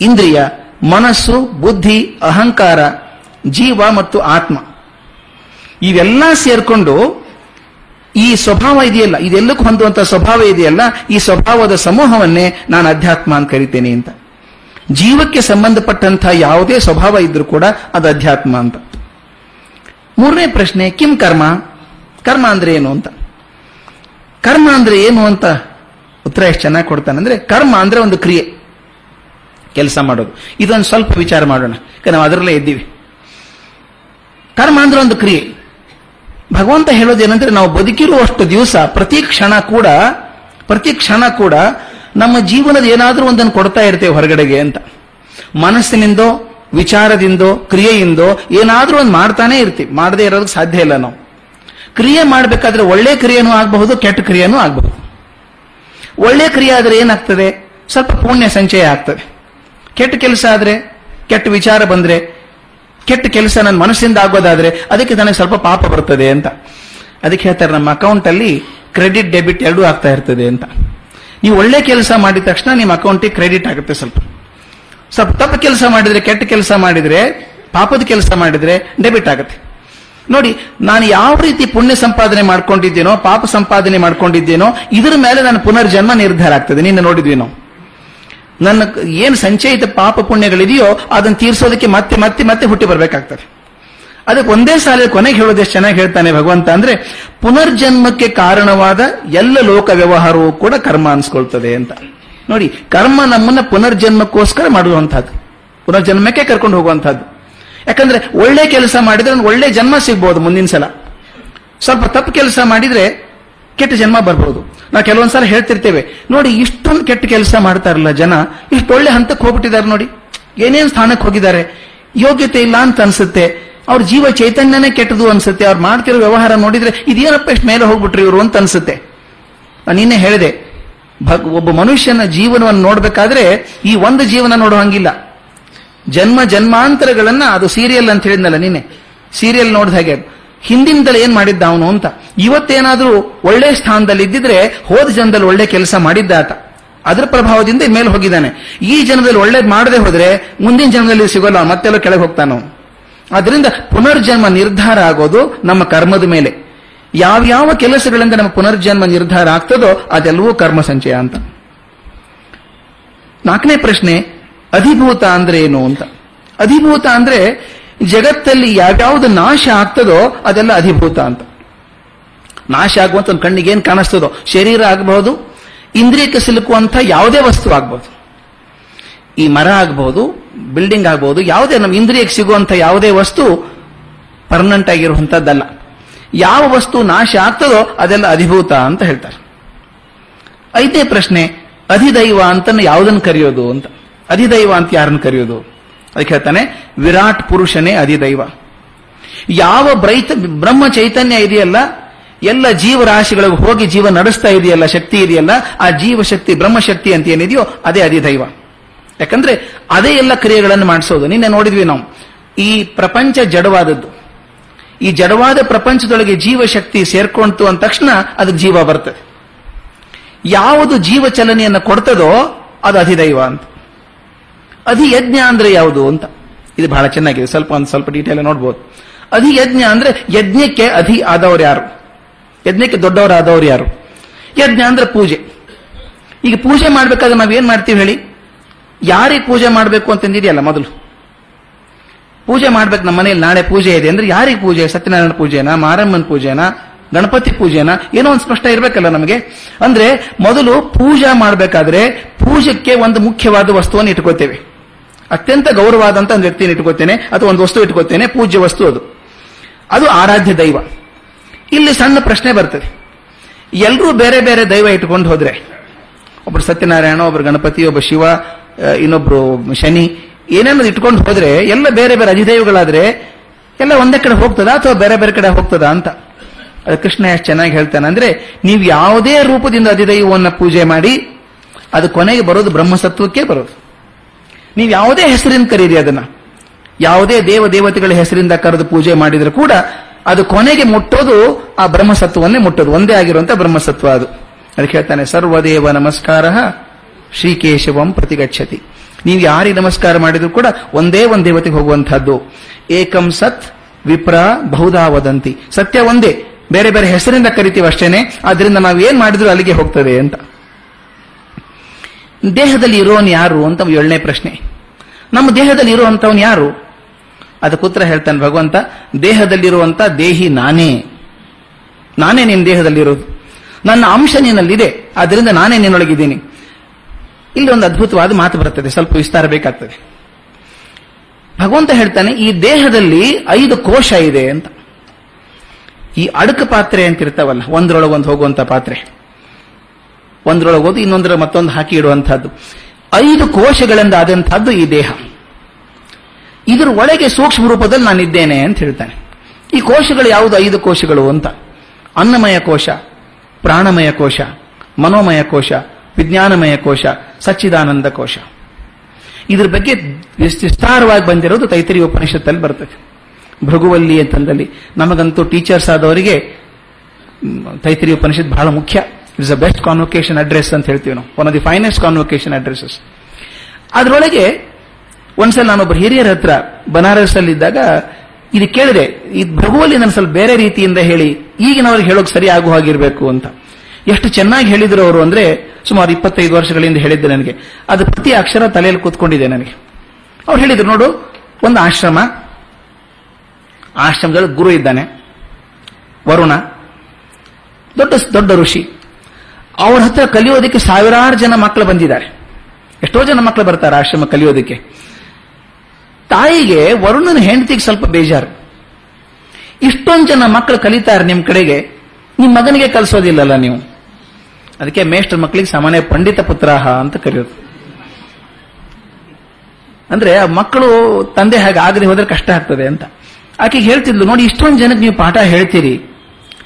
ಇಂದ್ರಿಯ, ಮನಸ್ಸು, ಬುದ್ಧಿ, ಅಹಂಕಾರ, ಜೀವ ಮತ್ತು ಆತ್ಮ. ಇವೆಲ್ಲ ಸೇರ್ಕೊಂಡು, ಈ ಸ್ವಭಾವ ಇದೆಯಲ್ಲ, ಇದೆಲ್ಲಕ್ಕೂ ಹೊಂದುವಂತಹ ಸ್ವಭಾವ ಇದೆಯಲ್ಲ, ಈ ಸ್ವಭಾವದ ಸಮೂಹವನ್ನೇ ನಾನು ಅಧ್ಯಾತ್ಮ ಅಂತ ಕರಿತೇನೆ ಅಂತ. ಜೀವಕ್ಕೆ ಸಂಬಂಧಪಟ್ಟಂತಹ ಯಾವುದೇ ಸ್ವಭಾವ ಇದ್ರೂ ಕೂಡ ಅದು ಅಧ್ಯಾತ್ಮ ಅಂತ. ಮೂರನೇ ಪ್ರಶ್ನೆ ಕಿಂ ಕರ್ಮ? ಕರ್ಮ ಅಂದ್ರೆ ಏನು ಅಂತ. ಕರ್ಮ ಅಂದ್ರೆ ಏನು ಅಂತ ಉತ್ತರ ಎಷ್ಟು ಚೆನ್ನಾಗಿ ಕೊಡ್ತಾನಂದ್ರೆ ಕರ್ಮ ಅಂದ್ರೆ ಒಂದು ಕ್ರಿಯೆ. ಕೆಲಸ ಮಾಡೋದು. ಇದೊಂದು ಸ್ವಲ್ಪ ವಿಚಾರ ಮಾಡೋಣ. ನಾವು ಅದರಲ್ಲೇ ಇದ್ದೀವಿ. ಕರ್ಮ ಅಂದ್ರೆ ಒಂದು ಕ್ರಿಯೆ. ಭಗವಂತ ಹೇಳೋದೇನಂದ್ರೆ, ನಾವು ಬದುಕಿರುವಷ್ಟು ದಿವಸ, ಪ್ರತಿ ಕ್ಷಣ ಕೂಡ, ಪ್ರತಿ ಕ್ಷಣ ಕೂಡ ನಮ್ಮ ಜೀವನದ ಏನಾದರೂ ಒಂದನ್ನು ಕೊಡ್ತಾ ಇರ್ತೇವೆ ಹೊರಗಡೆಗೆ ಅಂತ. ಮನಸ್ಸಿನಿಂದೋ ವಿಚಾರದಿಂದೋ, ಕ್ರಿಯೆಯಿಂದೋ ಏನಾದರೂ ಒಂದು ಮಾಡ್ತಾನೆ ಇರ್ತೀವಿ. ಮಾಡದೇ ಇರೋದಕ್ಕೆ ಸಾಧ್ಯ ಇಲ್ಲ ನಾವು. ಕ್ರಿಯೆ ಮಾಡಬೇಕಾದ್ರೆ ಒಳ್ಳೆ ಕ್ರಿಯೆನೂ ಆಗಬಹುದು, ಕೆಟ್ಟ ಕ್ರಿಯೆನೂ ಆಗಬಹುದು. ಒಳ್ಳೆ ಕ್ರಿಯೆ ಆದರೆ ಏನಾಗ್ತದೆ? ಸ್ವಲ್ಪ ಪುಣ್ಯ ಸಂಚಯ ಆಗ್ತದೆ. ಕೆಟ್ಟ ಕೆಲಸ ಆದರೆ, ಕೆಟ್ಟ ವಿಚಾರ ಬಂದರೆ, ಕೆಟ್ಟ ಕೆಲಸ ನನ್ನ ಮನಸ್ಸಿಂದ ಆಗೋದಾದ್ರೆ ಅದಕ್ಕೆ ನನಗೆ ಸ್ವಲ್ಪ ಪಾಪ ಬರ್ತದೆ ಅಂತ. ಅದಕ್ಕೆ ಹೇಳ್ತಾರೆ ನಮ್ಮ ಅಕೌಂಟಲ್ಲಿ ಕ್ರೆಡಿಟ್ ಡೆಬಿಟ್ ಎರಡೂ ಆಗ್ತಾ ಇರ್ತದೆ ಅಂತ. ನೀವು ಒಳ್ಳೆ ಕೆಲಸ ಮಾಡಿದ ತಕ್ಷಣ ನಿಮ್ಮ ಅಕೌಂಟಿಗೆ ಕ್ರೆಡಿಟ್ ಆಗುತ್ತೆ ಸ್ವಲ್ಪ. ಸ್ವಲ್ಪ ಕೆಲಸ ಮಾಡಿದ್ರೆ, ಕೆಟ್ಟ ಕೆಲಸ ಮಾಡಿದ್ರೆ, ಪಾಪದ ಕೆಲಸ ಮಾಡಿದ್ರೆ ಡೆಬಿಟ್ ಆಗುತ್ತೆ. ನೋಡಿ, ನಾನು ಯಾವ ರೀತಿ ಪುಣ್ಯ ಸಂಪಾದನೆ ಮಾಡ್ಕೊಂಡಿದ್ದೇನೋ, ಪಾಪ ಸಂಪಾದನೆ ಮಾಡ್ಕೊಂಡಿದ್ದೇನೋ, ಇದರ ಮೇಲೆ ನನ್ನ ಪುನರ್ಜನ್ಮ ನಿರ್ಧಾರ ಆಗ್ತದೆ. ನಿನ್ನೆ ನೋಡಿದ್ವಿ ನಾವು. ನನ್ನ ಏನು ಸಂಚಯಿತ ಪಾಪ ಪುಣ್ಯಗಳಿದೆಯೋ, ಅದನ್ನು ತೀರಿಸೋದಕ್ಕೆ ಮತ್ತೆ ಮತ್ತೆ ಮತ್ತೆ ಹುಟ್ಟಿ ಬರಬೇಕಾಗ್ತದೆ. ಅದಕ್ಕೆ ಒಂದೇ ಸಾಲ ಕೊನೆಗೆ ಹೇಳೋದು ಎಷ್ಟು ಚೆನ್ನಾಗಿ ಹೇಳ್ತಾನೆ ಭಗವಂತ ಅಂದ್ರೆ, ಪುನರ್ಜನ್ಮಕ್ಕೆ ಕಾರಣವಾದ ಎಲ್ಲ ಲೋಕ ವ್ಯವಹಾರವೂ ಕೂಡ ಕರ್ಮ ಅನ್ಸ್ಕೊಳ್ತದೆ ಅಂತ. ನೋಡಿ, ಕರ್ಮ ನಮ್ಮನ್ನ ಪುನರ್ಜನ್ಮಕ್ಕೋಸ್ಕರ ಮಾಡುವಂತಹದ್ದು ಪುನರ್ಜನ್ಮಕ್ಕೆ ಕರ್ಕೊಂಡು ಹೋಗುವಂತಹದ್ದು ಯಾಕಂದ್ರೆ ಒಳ್ಳೆ ಕೆಲಸ ಮಾಡಿದ್ರೆ ಒಳ್ಳೆ ಜನ್ಮ ಸಿಗ್ಬಹುದು ಮುಂದಿನ ಸಲ. ಸ್ವಲ್ಪ ತಪ್ಪು ಕೆಲಸ ಮಾಡಿದ್ರೆ ಕೆಟ್ಟ ಜನ್ಮ ಬರ್ಬೋದು. ನಾವು ಕೆಲವೊಂದ್ಸಲ ಹೇಳ್ತಿರ್ತೇವೆ, ನೋಡಿ, ಇಷ್ಟೊಂದು ಕೆಟ್ಟ ಕೆಲಸ ಮಾಡ್ತಾರಲ್ಲ ಜನ, ಇಷ್ಟು ಒಳ್ಳೆ ಹಂತಕ್ಕೆ ಹೋಗ್ಬಿಟ್ಟಿದ್ದಾರೆ ನೋಡಿ. ಏನೇನು ಸ್ಥಾನಕ್ಕೆ ಹೋಗಿದ್ದಾರೆ? ಯೋಗ್ಯತೆ ಇಲ್ಲ ಅಂತ ಅನ್ಸುತ್ತೆ. ಅವ್ರ ಜೀವ ಚೈತನ್ಯನೇ ಕೆಟ್ಟದು ಅನ್ಸುತ್ತೆ. ಅವ್ರು ಮಾಡ್ತಿರೋ ವ್ಯವಹಾರ ನೋಡಿದ್ರೆ ಇದೇನಪ್ಪ ಇಷ್ಟು ಮೇಲೆ ಹೋಗ್ಬಿಟ್ರಿ ಇವರು ಅಂತ ಅನ್ಸುತ್ತೆ. ನಾನು ನಿನ್ನೆ ಹೇಳಿದೆ ಭಗ್ ಒಬ್ಬ ಮನುಷ್ಯನ ಜೀವನವನ್ನು ನೋಡಬೇಕಾದ್ರೆ ಈ ಒಂದು ಜೀವನ ನೋಡೋ ಹಂಗಿಲ್ಲ. ಜನ್ಮ ಜನ್ಮಾಂತರಗಳನ್ನ ಅದು ಸೀರಿಯಲ್ ಅಂತ ಹೇಳಿದ್ನಲ್ಲ ನಿನ್ನೆ. ಸೀರಿಯಲ್ ನೋಡಿದ ಹಾಗೆ. ಹಿಂದಿನಿಂದಲೇ ಏನ್ ಮಾಡಿದ್ದ ಅವನು ಅಂತ. ಇವತ್ತೇನಾದ್ರೂ ಒಳ್ಳೆ ಸ್ಥಾನದಲ್ಲಿ ಇದ್ದಿದ್ರೆ ಹೋದ ಜನದಲ್ಲಿ ಒಳ್ಳೆ ಕೆಲಸ ಮಾಡಿದ್ದ ಆತ. ಅದರ ಪ್ರಭಾವದಿಂದ ಮೇಲೆ ಹೋಗಿದ್ದಾನೆ. ಈ ಜನದಲ್ಲಿ ಒಳ್ಳೆ ಮಾಡದೆ ಹೋದ್ರೆ ಮುಂದಿನ ಜನ್ಮದಲ್ಲಿ ಸಿಗೋಲ್ಲ, ಮತ್ತೆಲ್ಲ ಕೆಳಗೆ ಹೋಗ್ತಾನ ಅದರಿಂದ ಪುನರ್ಜನ್ಮ ನಿರ್ಧಾರ ಆಗೋದು ನಮ್ಮ ಕರ್ಮದ ಮೇಲೆ. ಯಾವ್ಯಾವ ಕೆಲಸಗಳಿಂದ ನಮ್ಮ ಪುನರ್ಜನ್ಮ ನಿರ್ಧಾರ ಆಗ್ತದೋ ಅದೆಲ್ಲವೂ ಕರ್ಮ ಸಂಚಯ ಅಂತ. ನಾಲ್ಕನೇ ಪ್ರಶ್ನೆ, ಅಧಿಭೂತ ಅಂದ್ರೆ ಏನು ಅಂತ. ಅಧಿಭೂತ ಅಂದ್ರೆ ಜಗತ್ತಲ್ಲಿ ಯಾವ್ಯಾವ್ದು ನಾಶ ಆಗ್ತದೋ ಅದೆಲ್ಲ ಅಧಿಭೂತ ಅಂತ. ನಾಶ ಆಗುವಂತ ಒಂದು ಕಣ್ಣಿಗೆ ಏನ್ ಕಾಣಿಸ್ತದೋ, ಶರೀರ ಆಗಬಹುದು ಇಂದ್ರಿಯಕ್ಕೆ ಸಿಲುಕುವಂಥ ಯಾವುದೇ ವಸ್ತು ಆಗ್ಬಹುದು. ಈ ಮರ ಆಗ್ಬಹುದು ಬಿಲ್ಡಿಂಗ್ ಆಗಬಹುದು, ಯಾವುದೇ ನಮ್ಮ ಇಂದ್ರಿಯಕ್ಕೆ ಸಿಗುವಂಥ ಯಾವುದೇ ವಸ್ತು ಪರ್ಮನೆಂಟ್ ಆಗಿರುವಂಥದ್ದಲ್ಲ. ಯಾವ ವಸ್ತು ನಾಶ ಆಗ್ತದೋ ಅದೆಲ್ಲ ಅಧಿಭೂತ ಅಂತ ಹೇಳ್ತಾರೆ. ಐದನೇ ಪ್ರಶ್ನೆ, ಅಧಿದೈವ ಅಂತ ಯಾವುದನ್ನು ಕರೆಯೋದು ಅಂತ. ಅಧಿದೈವ ಅಂತ ಯಾರನ್ನು ಕರೆಯೋದು? ಅದಕ್ಕೆ ಹೇಳ್ತಾನೆ, ವಿರಾಟ್ ಪುರುಷನೇ ಅಧಿದೈವ. ಯಾವ ಬ್ರೈತ, ಬ್ರಹ್ಮ ಚೈತನ್ಯ ಇದೆಯಲ್ಲ, ಎಲ್ಲ ಜೀವರಾಶಿಗಳಿಗೆ ಹೋಗಿ ಜೀವ ನಡೆಸ್ತಾ ಇದೆಯಲ್ಲ, ಶಕ್ತಿ ಇದೆಯಲ್ಲ, ಆ ಜೀವಶಕ್ತಿ, ಬ್ರಹ್ಮಶಕ್ತಿ ಅಂತ ಏನಿದೆಯೋ ಅದೇ ಅಧಿದೈವ. ಯಾಕಂದ್ರೆ ಅದೇ ಎಲ್ಲ ಕ್ರಿಯೆಗಳನ್ನು ಮಾಡಿಸೋದು. ನಿನ್ನೆ ನೋಡಿದ್ವಿ ನಾವು. ಈ ಪ್ರಪಂಚ ಜಡವಾದದ್ದು. ಈ ಜಡವಾದ ಪ್ರಪಂಚದೊಳಗೆ ಜೀವಶಕ್ತಿ ಸೇರ್ಕೊಂತು ಅಂದ ತಕ್ಷಣ ಅದಕ್ಕೆ ಜೀವ ಬರ್ತದೆ. ಯಾವುದು ಜೀವ ಚಲನೆಯನ್ನು ಕೊಡ್ತದೋ ಅದು ಅಧಿದೈವ ಅಂತ. ಅಧಿಯಜ್ಞ ಅಂದ್ರೆ ಯಾವುದು ಅಂತ. ಇದು ಬಹಳ ಚೆನ್ನಾಗಿದೆ. ಸ್ವಲ್ಪ ಒಂದು ಸ್ವಲ್ಪ ಡೀಟೇಲ್ ನೋಡ್ಬೋದು. ಅಧಿಯಜ್ಞ ಅಂದ್ರೆ ಯಜ್ಞಕ್ಕೆ ಅಧಿ ಆದವ್ರು ಯಾರು? ಯಜ್ಞಕ್ಕೆ ದೊಡ್ಡವರಾದವರು ಯಾರು? ಯಜ್ಞ ಅಂದ್ರೆ ಪೂಜೆ. ಈಗ ಪೂಜೆ ಮಾಡ್ಬೇಕಾದ್ರೆ ನಾವೇನ್ ಮಾಡ್ತೀವಿ ಹೇಳಿ? ಯಾರಿಗೆ ಪೂಜೆ ಮಾಡಬೇಕು ಅಂತಂದಿದೆಯಲ್ಲ ಮೊದಲು? ಪೂಜೆ ಮಾಡ್ಬೇಕು ನಮ್ಮ ಮನೆಯಲ್ಲಿ ನಾಳೆ ಪೂಜೆ ಇದೆ ಅಂದ್ರೆ ಯಾರಿಗೆ ಪೂಜೆ? ಸತ್ಯನಾರಾಯಣ ಪೂಜೆನಾ? ಮಾರಮ್ಮನ ಪೂಜೆನಾ? ಗಣಪತಿ ಪೂಜೆನಾ? ಏನೋ ಒಂದು ಸ್ಪಷ್ಟ ಇರಬೇಕಲ್ಲ ನಮಗೆ? ಅಂದ್ರೆ ಮೊದಲು ಪೂಜೆ ಮಾಡಬೇಕಾದ್ರೆ ಪೂಜೆಗೆ ಒಂದು ಮುಖ್ಯವಾದ ವಸ್ತುವನ್ನು ಇಟ್ಕೋತೇವೆ. ಅತ್ಯಂತ ಗೌರವಾದಂತ ಒಂದು ವ್ಯಕ್ತಿಯನ್ನು ಇಟ್ಕೋತೇನೆ, ಅಥವಾ ಒಂದು ವಸ್ತು ಇಟ್ಕೋತೇನೆ, ಪೂಜ್ಯ ವಸ್ತು ಅದು. ಅದು ಆರಾಧ್ಯ ದೈವ. ಇಲ್ಲಿ ಸಣ್ಣ ಪ್ರಶ್ನೆ ಬರ್ತದೆ. ಎಲ್ಲರೂ ಬೇರೆ ಬೇರೆ ದೈವ ಇಟ್ಕೊಂಡು ಹೋದ್ರೆ, ಒಬ್ರು ಸತ್ಯನಾರಾಯಣ, ಒಬ್ರು ಗಣಪತಿ, ಒಬ್ಬ ಶಿವ ಇನ್ನೊಬ್ರು ಶನಿ ಏನೇನೋ ಇಟ್ಕೊಂಡು ಹೋದ್ರೆ, ಎಲ್ಲ ಬೇರೆ ಬೇರೆ ಅಧಿದೇವಗಳಾದ್ರೆ, ಎಲ್ಲ ಒಂದೇ ಕಡೆ ಹೋಗ್ತದಾ ಅಥವಾ ಬೇರೆ ಬೇರೆ ಕಡೆ ಹೋಗ್ತದಾ ಅಂತ. ಅದು ಕೃಷ್ಣ ಎಷ್ಟು ಚೆನ್ನಾಗಿ ಹೇಳ್ತಾನೆ. ಅಂದ್ರೆ ನೀವು ಯಾವುದೇ ರೂಪದಿಂದ ಅಧಿದೈವವನ್ನು ಪೂಜೆ ಮಾಡಿ, ಅದು ಕೊನೆಗೆ ಬರೋದು ಬ್ರಹ್ಮಸತ್ವಕ್ಕೆ ಬರೋದು. ನೀವು ಯಾವುದೇ ಹೆಸರಿಂದ ಕರೀರಿ ಅದನ್ನ. ಯಾವುದೇ ದೇವ ದೇವತೆಗಳ ಹೆಸರಿಂದ ಕರೆದು ಪೂಜೆ ಮಾಡಿದ್ರು ಕೂಡ, ಅದು ಕೊನೆಗೆ ಮುಟ್ಟೋದು ಆ ಬ್ರಹ್ಮಸತ್ವವನ್ನೇ ಮುಟ್ಟೋದು. ಒಂದೇ ಆಗಿರುವಂತಹ ಬ್ರಹ್ಮಸತ್ವ ಅದು. ಅದಕ್ಕೆ ಹೇಳ್ತಾನೆ, ಸರ್ವದೇವ ನಮಸ್ಕಾರ, ಶ್ರೀಕೇಶವಂ ಪ್ರತಿಗಚ್ಚತಿ ನೀವು ಯಾರಿಗೆ ನಮಸ್ಕಾರ ಮಾಡಿದ್ರು ಕೂಡ ಒಂದೇ ಒಂದು ದೇವತೆಗೆ ಹೋಗುವಂತಹದ್ದು ಏಕಂ ಸತ್ ವಿಪ್ರ ಬಹುಧಾ ವದಂತಿ. ಸತ್ಯ ಒಂದೇ. ಬೇರೆ ಬೇರೆ ಹೆಸರಿಂದ ಕರಿತೀವಿ ಅಷ್ಟೇನೆ. ಆದ್ರಿಂದ ನಾವು ಏನ್ ಮಾಡಿದ್ರು ಅಲ್ಲಿಗೆ ಹೋಗ್ತದೆ ಅಂತ. ದೇಹದಲ್ಲಿ ಇರೋನು ಯಾರು ಅಂತ ಏಳನೇ ಪ್ರಶ್ನೆ. ನಮ್ಮ ದೇಹದಲ್ಲಿ ಇರುವಂತವನ್ ಯಾರು? ಉತ್ತರ ಹೇಳ್ತಾನೆ ಭಗವಂತ ದೇಹದಲ್ಲಿರುವಂತ ದೇಹಿ ನಾನೇ. ನಾನೇ ನಿನ್ನ ದೇಹದಲ್ಲಿರೋದು. ನನ್ನ ಅಂಶ ನಿನ್ನಲ್ಲಿದೆ. ಅದರಿಂದ ನಾನೇ ನಿನ್ನೊಳಗಿದ್ದೀನಿ. ಇಲ್ಲಿ ಒಂದು ಅದ್ಭುತವಾದ ಮಾತು ಬರುತ್ತದೆ. ಸ್ವಲ್ಪ ವಿಸ್ತಾರ ಬೇಕಾಗ್ತದೆ. ಭಗವಂತ ಹೇಳ್ತಾನೆ, ಈ ದೇಹದಲ್ಲಿ ಐದು ಕೋಶ ಇದೆ ಅಂತ. ಈ ಅಡಕ ಪಾತ್ರೆ ಅಂತ ಇರ್ತಾವಲ್ಲ ಒಂದ್ರೊಳಗೆ ಒಂದು ಹೋಗುವಂತ ಪಾತ್ರೆ. ಒಂದ್ರೊಳಗೆ ಹೋದು ಇನ್ನೊಂದರ ಮತ್ತೊಂದು ಹಾಕಿ ಇಡುವಂತಹದ್ದು. ಐದು ಕೋಶಗಳಿಂದ ಆದಂತಹದ್ದು ಈ ದೇಹ. ಇದರ ಒಳಗೆ ಸೂಕ್ಷ್ಮ ರೂಪದಲ್ಲಿ ನಾನಿದ್ದೇನೆ ಅಂತ ಹೇಳ್ತಾನೆ. ಈ ಕೋಶಗಳು ಯಾವುದು? ಐದು ಕೋಶಗಳು ಅಂತ. ಅನ್ನಮಯ ಕೋಶ, ಪ್ರಾಣಮಯ ಕೋಶ, ಮನೋಮಯ ಕೋಶ ವಿಜ್ಞಾನಮಯ ಕೋಶ, ಸಚ್ಚಿದಾನಂದ ಕೋಶ. ಇದ್ರ ಬಗ್ಗೆ ವಿಸ್ತಾರವಾಗಿ ಬಂದಿರೋದು ತೈತರಿ ಉಪನಿಷತ್ತಲ್ಲಿ ಬರ್ತದೆ. ಭೃಗುವಲ್ಲಿ ಅಂತಂದಲ್ಲಿ ನಮಗಂತೂ ಟೀಚರ್ಸ್ ಆದವರಿಗೆ ತೈತರಿ ಉಪನಿಷತ್ ಬಹಳ ಮುಖ್ಯ. It's a best convocation address ಅಂತ ಹೇಳ್ತೀವಿ ನಾವು. One of the finest convocation addresses ಅದರೊಳಗೆ ಒಂದ್ಸಲ ಒಬ್ಬ ಹಿರಿಯರ ಹತ್ರ ಬನಾರಸ್ ಅಲ್ಲಿದ್ದಾಗ ಇದು ಕೇಳಿದೆ, ಈ ಭೃಗುವಲ್ಲಿ ನಾನು ಸ್ವಲ್ಪ ಬೇರೆ ರೀತಿಯಿಂದ ಹೇಳಿ, ಈಗಿನವ್ರಿಗೆ ಹೇಳೋಕೆ ಸರಿ ಆಗೋ ಹಾಗಿರ್ಬೇಕು ಅಂತ. ಎಷ್ಟು ಚೆನ್ನಾಗಿ ಹೇಳಿದ್ರು ಅವರು ಅಂದ್ರೆ ಸುಮಾರು ಇಪ್ಪತ್ತೈದು ವರ್ಷಗಳಿಂದ ಹೇಳಿದ್ದೆ ನನಗೆ. ಅದು ಪ್ರತಿ ಅಕ್ಷರ ತಲೆಯಲ್ಲಿ ಕೂತ್ಕೊಂಡಿದೆ ನನಗೆ. ಅವ್ರು ಹೇಳಿದ್ರು, ನೋಡು, ಒಂದು ಆಶ್ರಮ. ಆಶ್ರಮದಲ್ಲಿ ಗುರು ಇದ್ದಾನೆ. ವರುಣ. ದೊಡ್ಡ ದೊಡ್ಡ ಋಷಿ. ಅವರ ಹತ್ರ ಕಲಿಯೋದಕ್ಕೆ ಸಾವಿರಾರು ಜನ ಮಕ್ಕಳು ಬಂದಿದ್ದಾರೆ. ಎಷ್ಟೋ ಜನ ಮಕ್ಕಳು ಬರ್ತಾರೆ ಆಶ್ರಮ ಕಲಿಯೋದಕ್ಕೆ. ತಾಯಿಗೆ ವರುಣನ ಹೆಂಡತಿಗೆ ಸ್ವಲ್ಪ ಬೇಜಾರು. ಇಷ್ಟೊಂದು ಜನ ಮಕ್ಕಳು ಕಲಿತಾರೆ ನಿಮ್ ಕಡೆಗೆ. ನಿಮ್ಮ ಮಗನಿಗೆ ಕಲಿಸೋದಿಲ್ಲಲ್ಲ ನೀವು. ಅದಕ್ಕೆ ಮೇಷ್ಟ್ರ ಮಕ್ಕಳಿಗೆ ಸಾಮಾನ್ಯ ಪಂಡಿತ ಪುತ್ರಾಹ ಅಂತ ಕರೆಯೋದು. ಅಂದ್ರೆ ಮಕ್ಕಳು ತಂದೆ ಹಾಗೆ ಆಗದೆ ಹೋದ್ರೆ ಕಷ್ಟ ಆಗ್ತದೆ ಅಂತ. ಆಕೆಗೆ ಹೇಳ್ತಿದ್ಲು, ನೋಡಿ, ಇಷ್ಟೊಂದು ಜನಕ್ಕೆ ನೀವು ಪಾಠ ಹೇಳ್ತೀರಿ.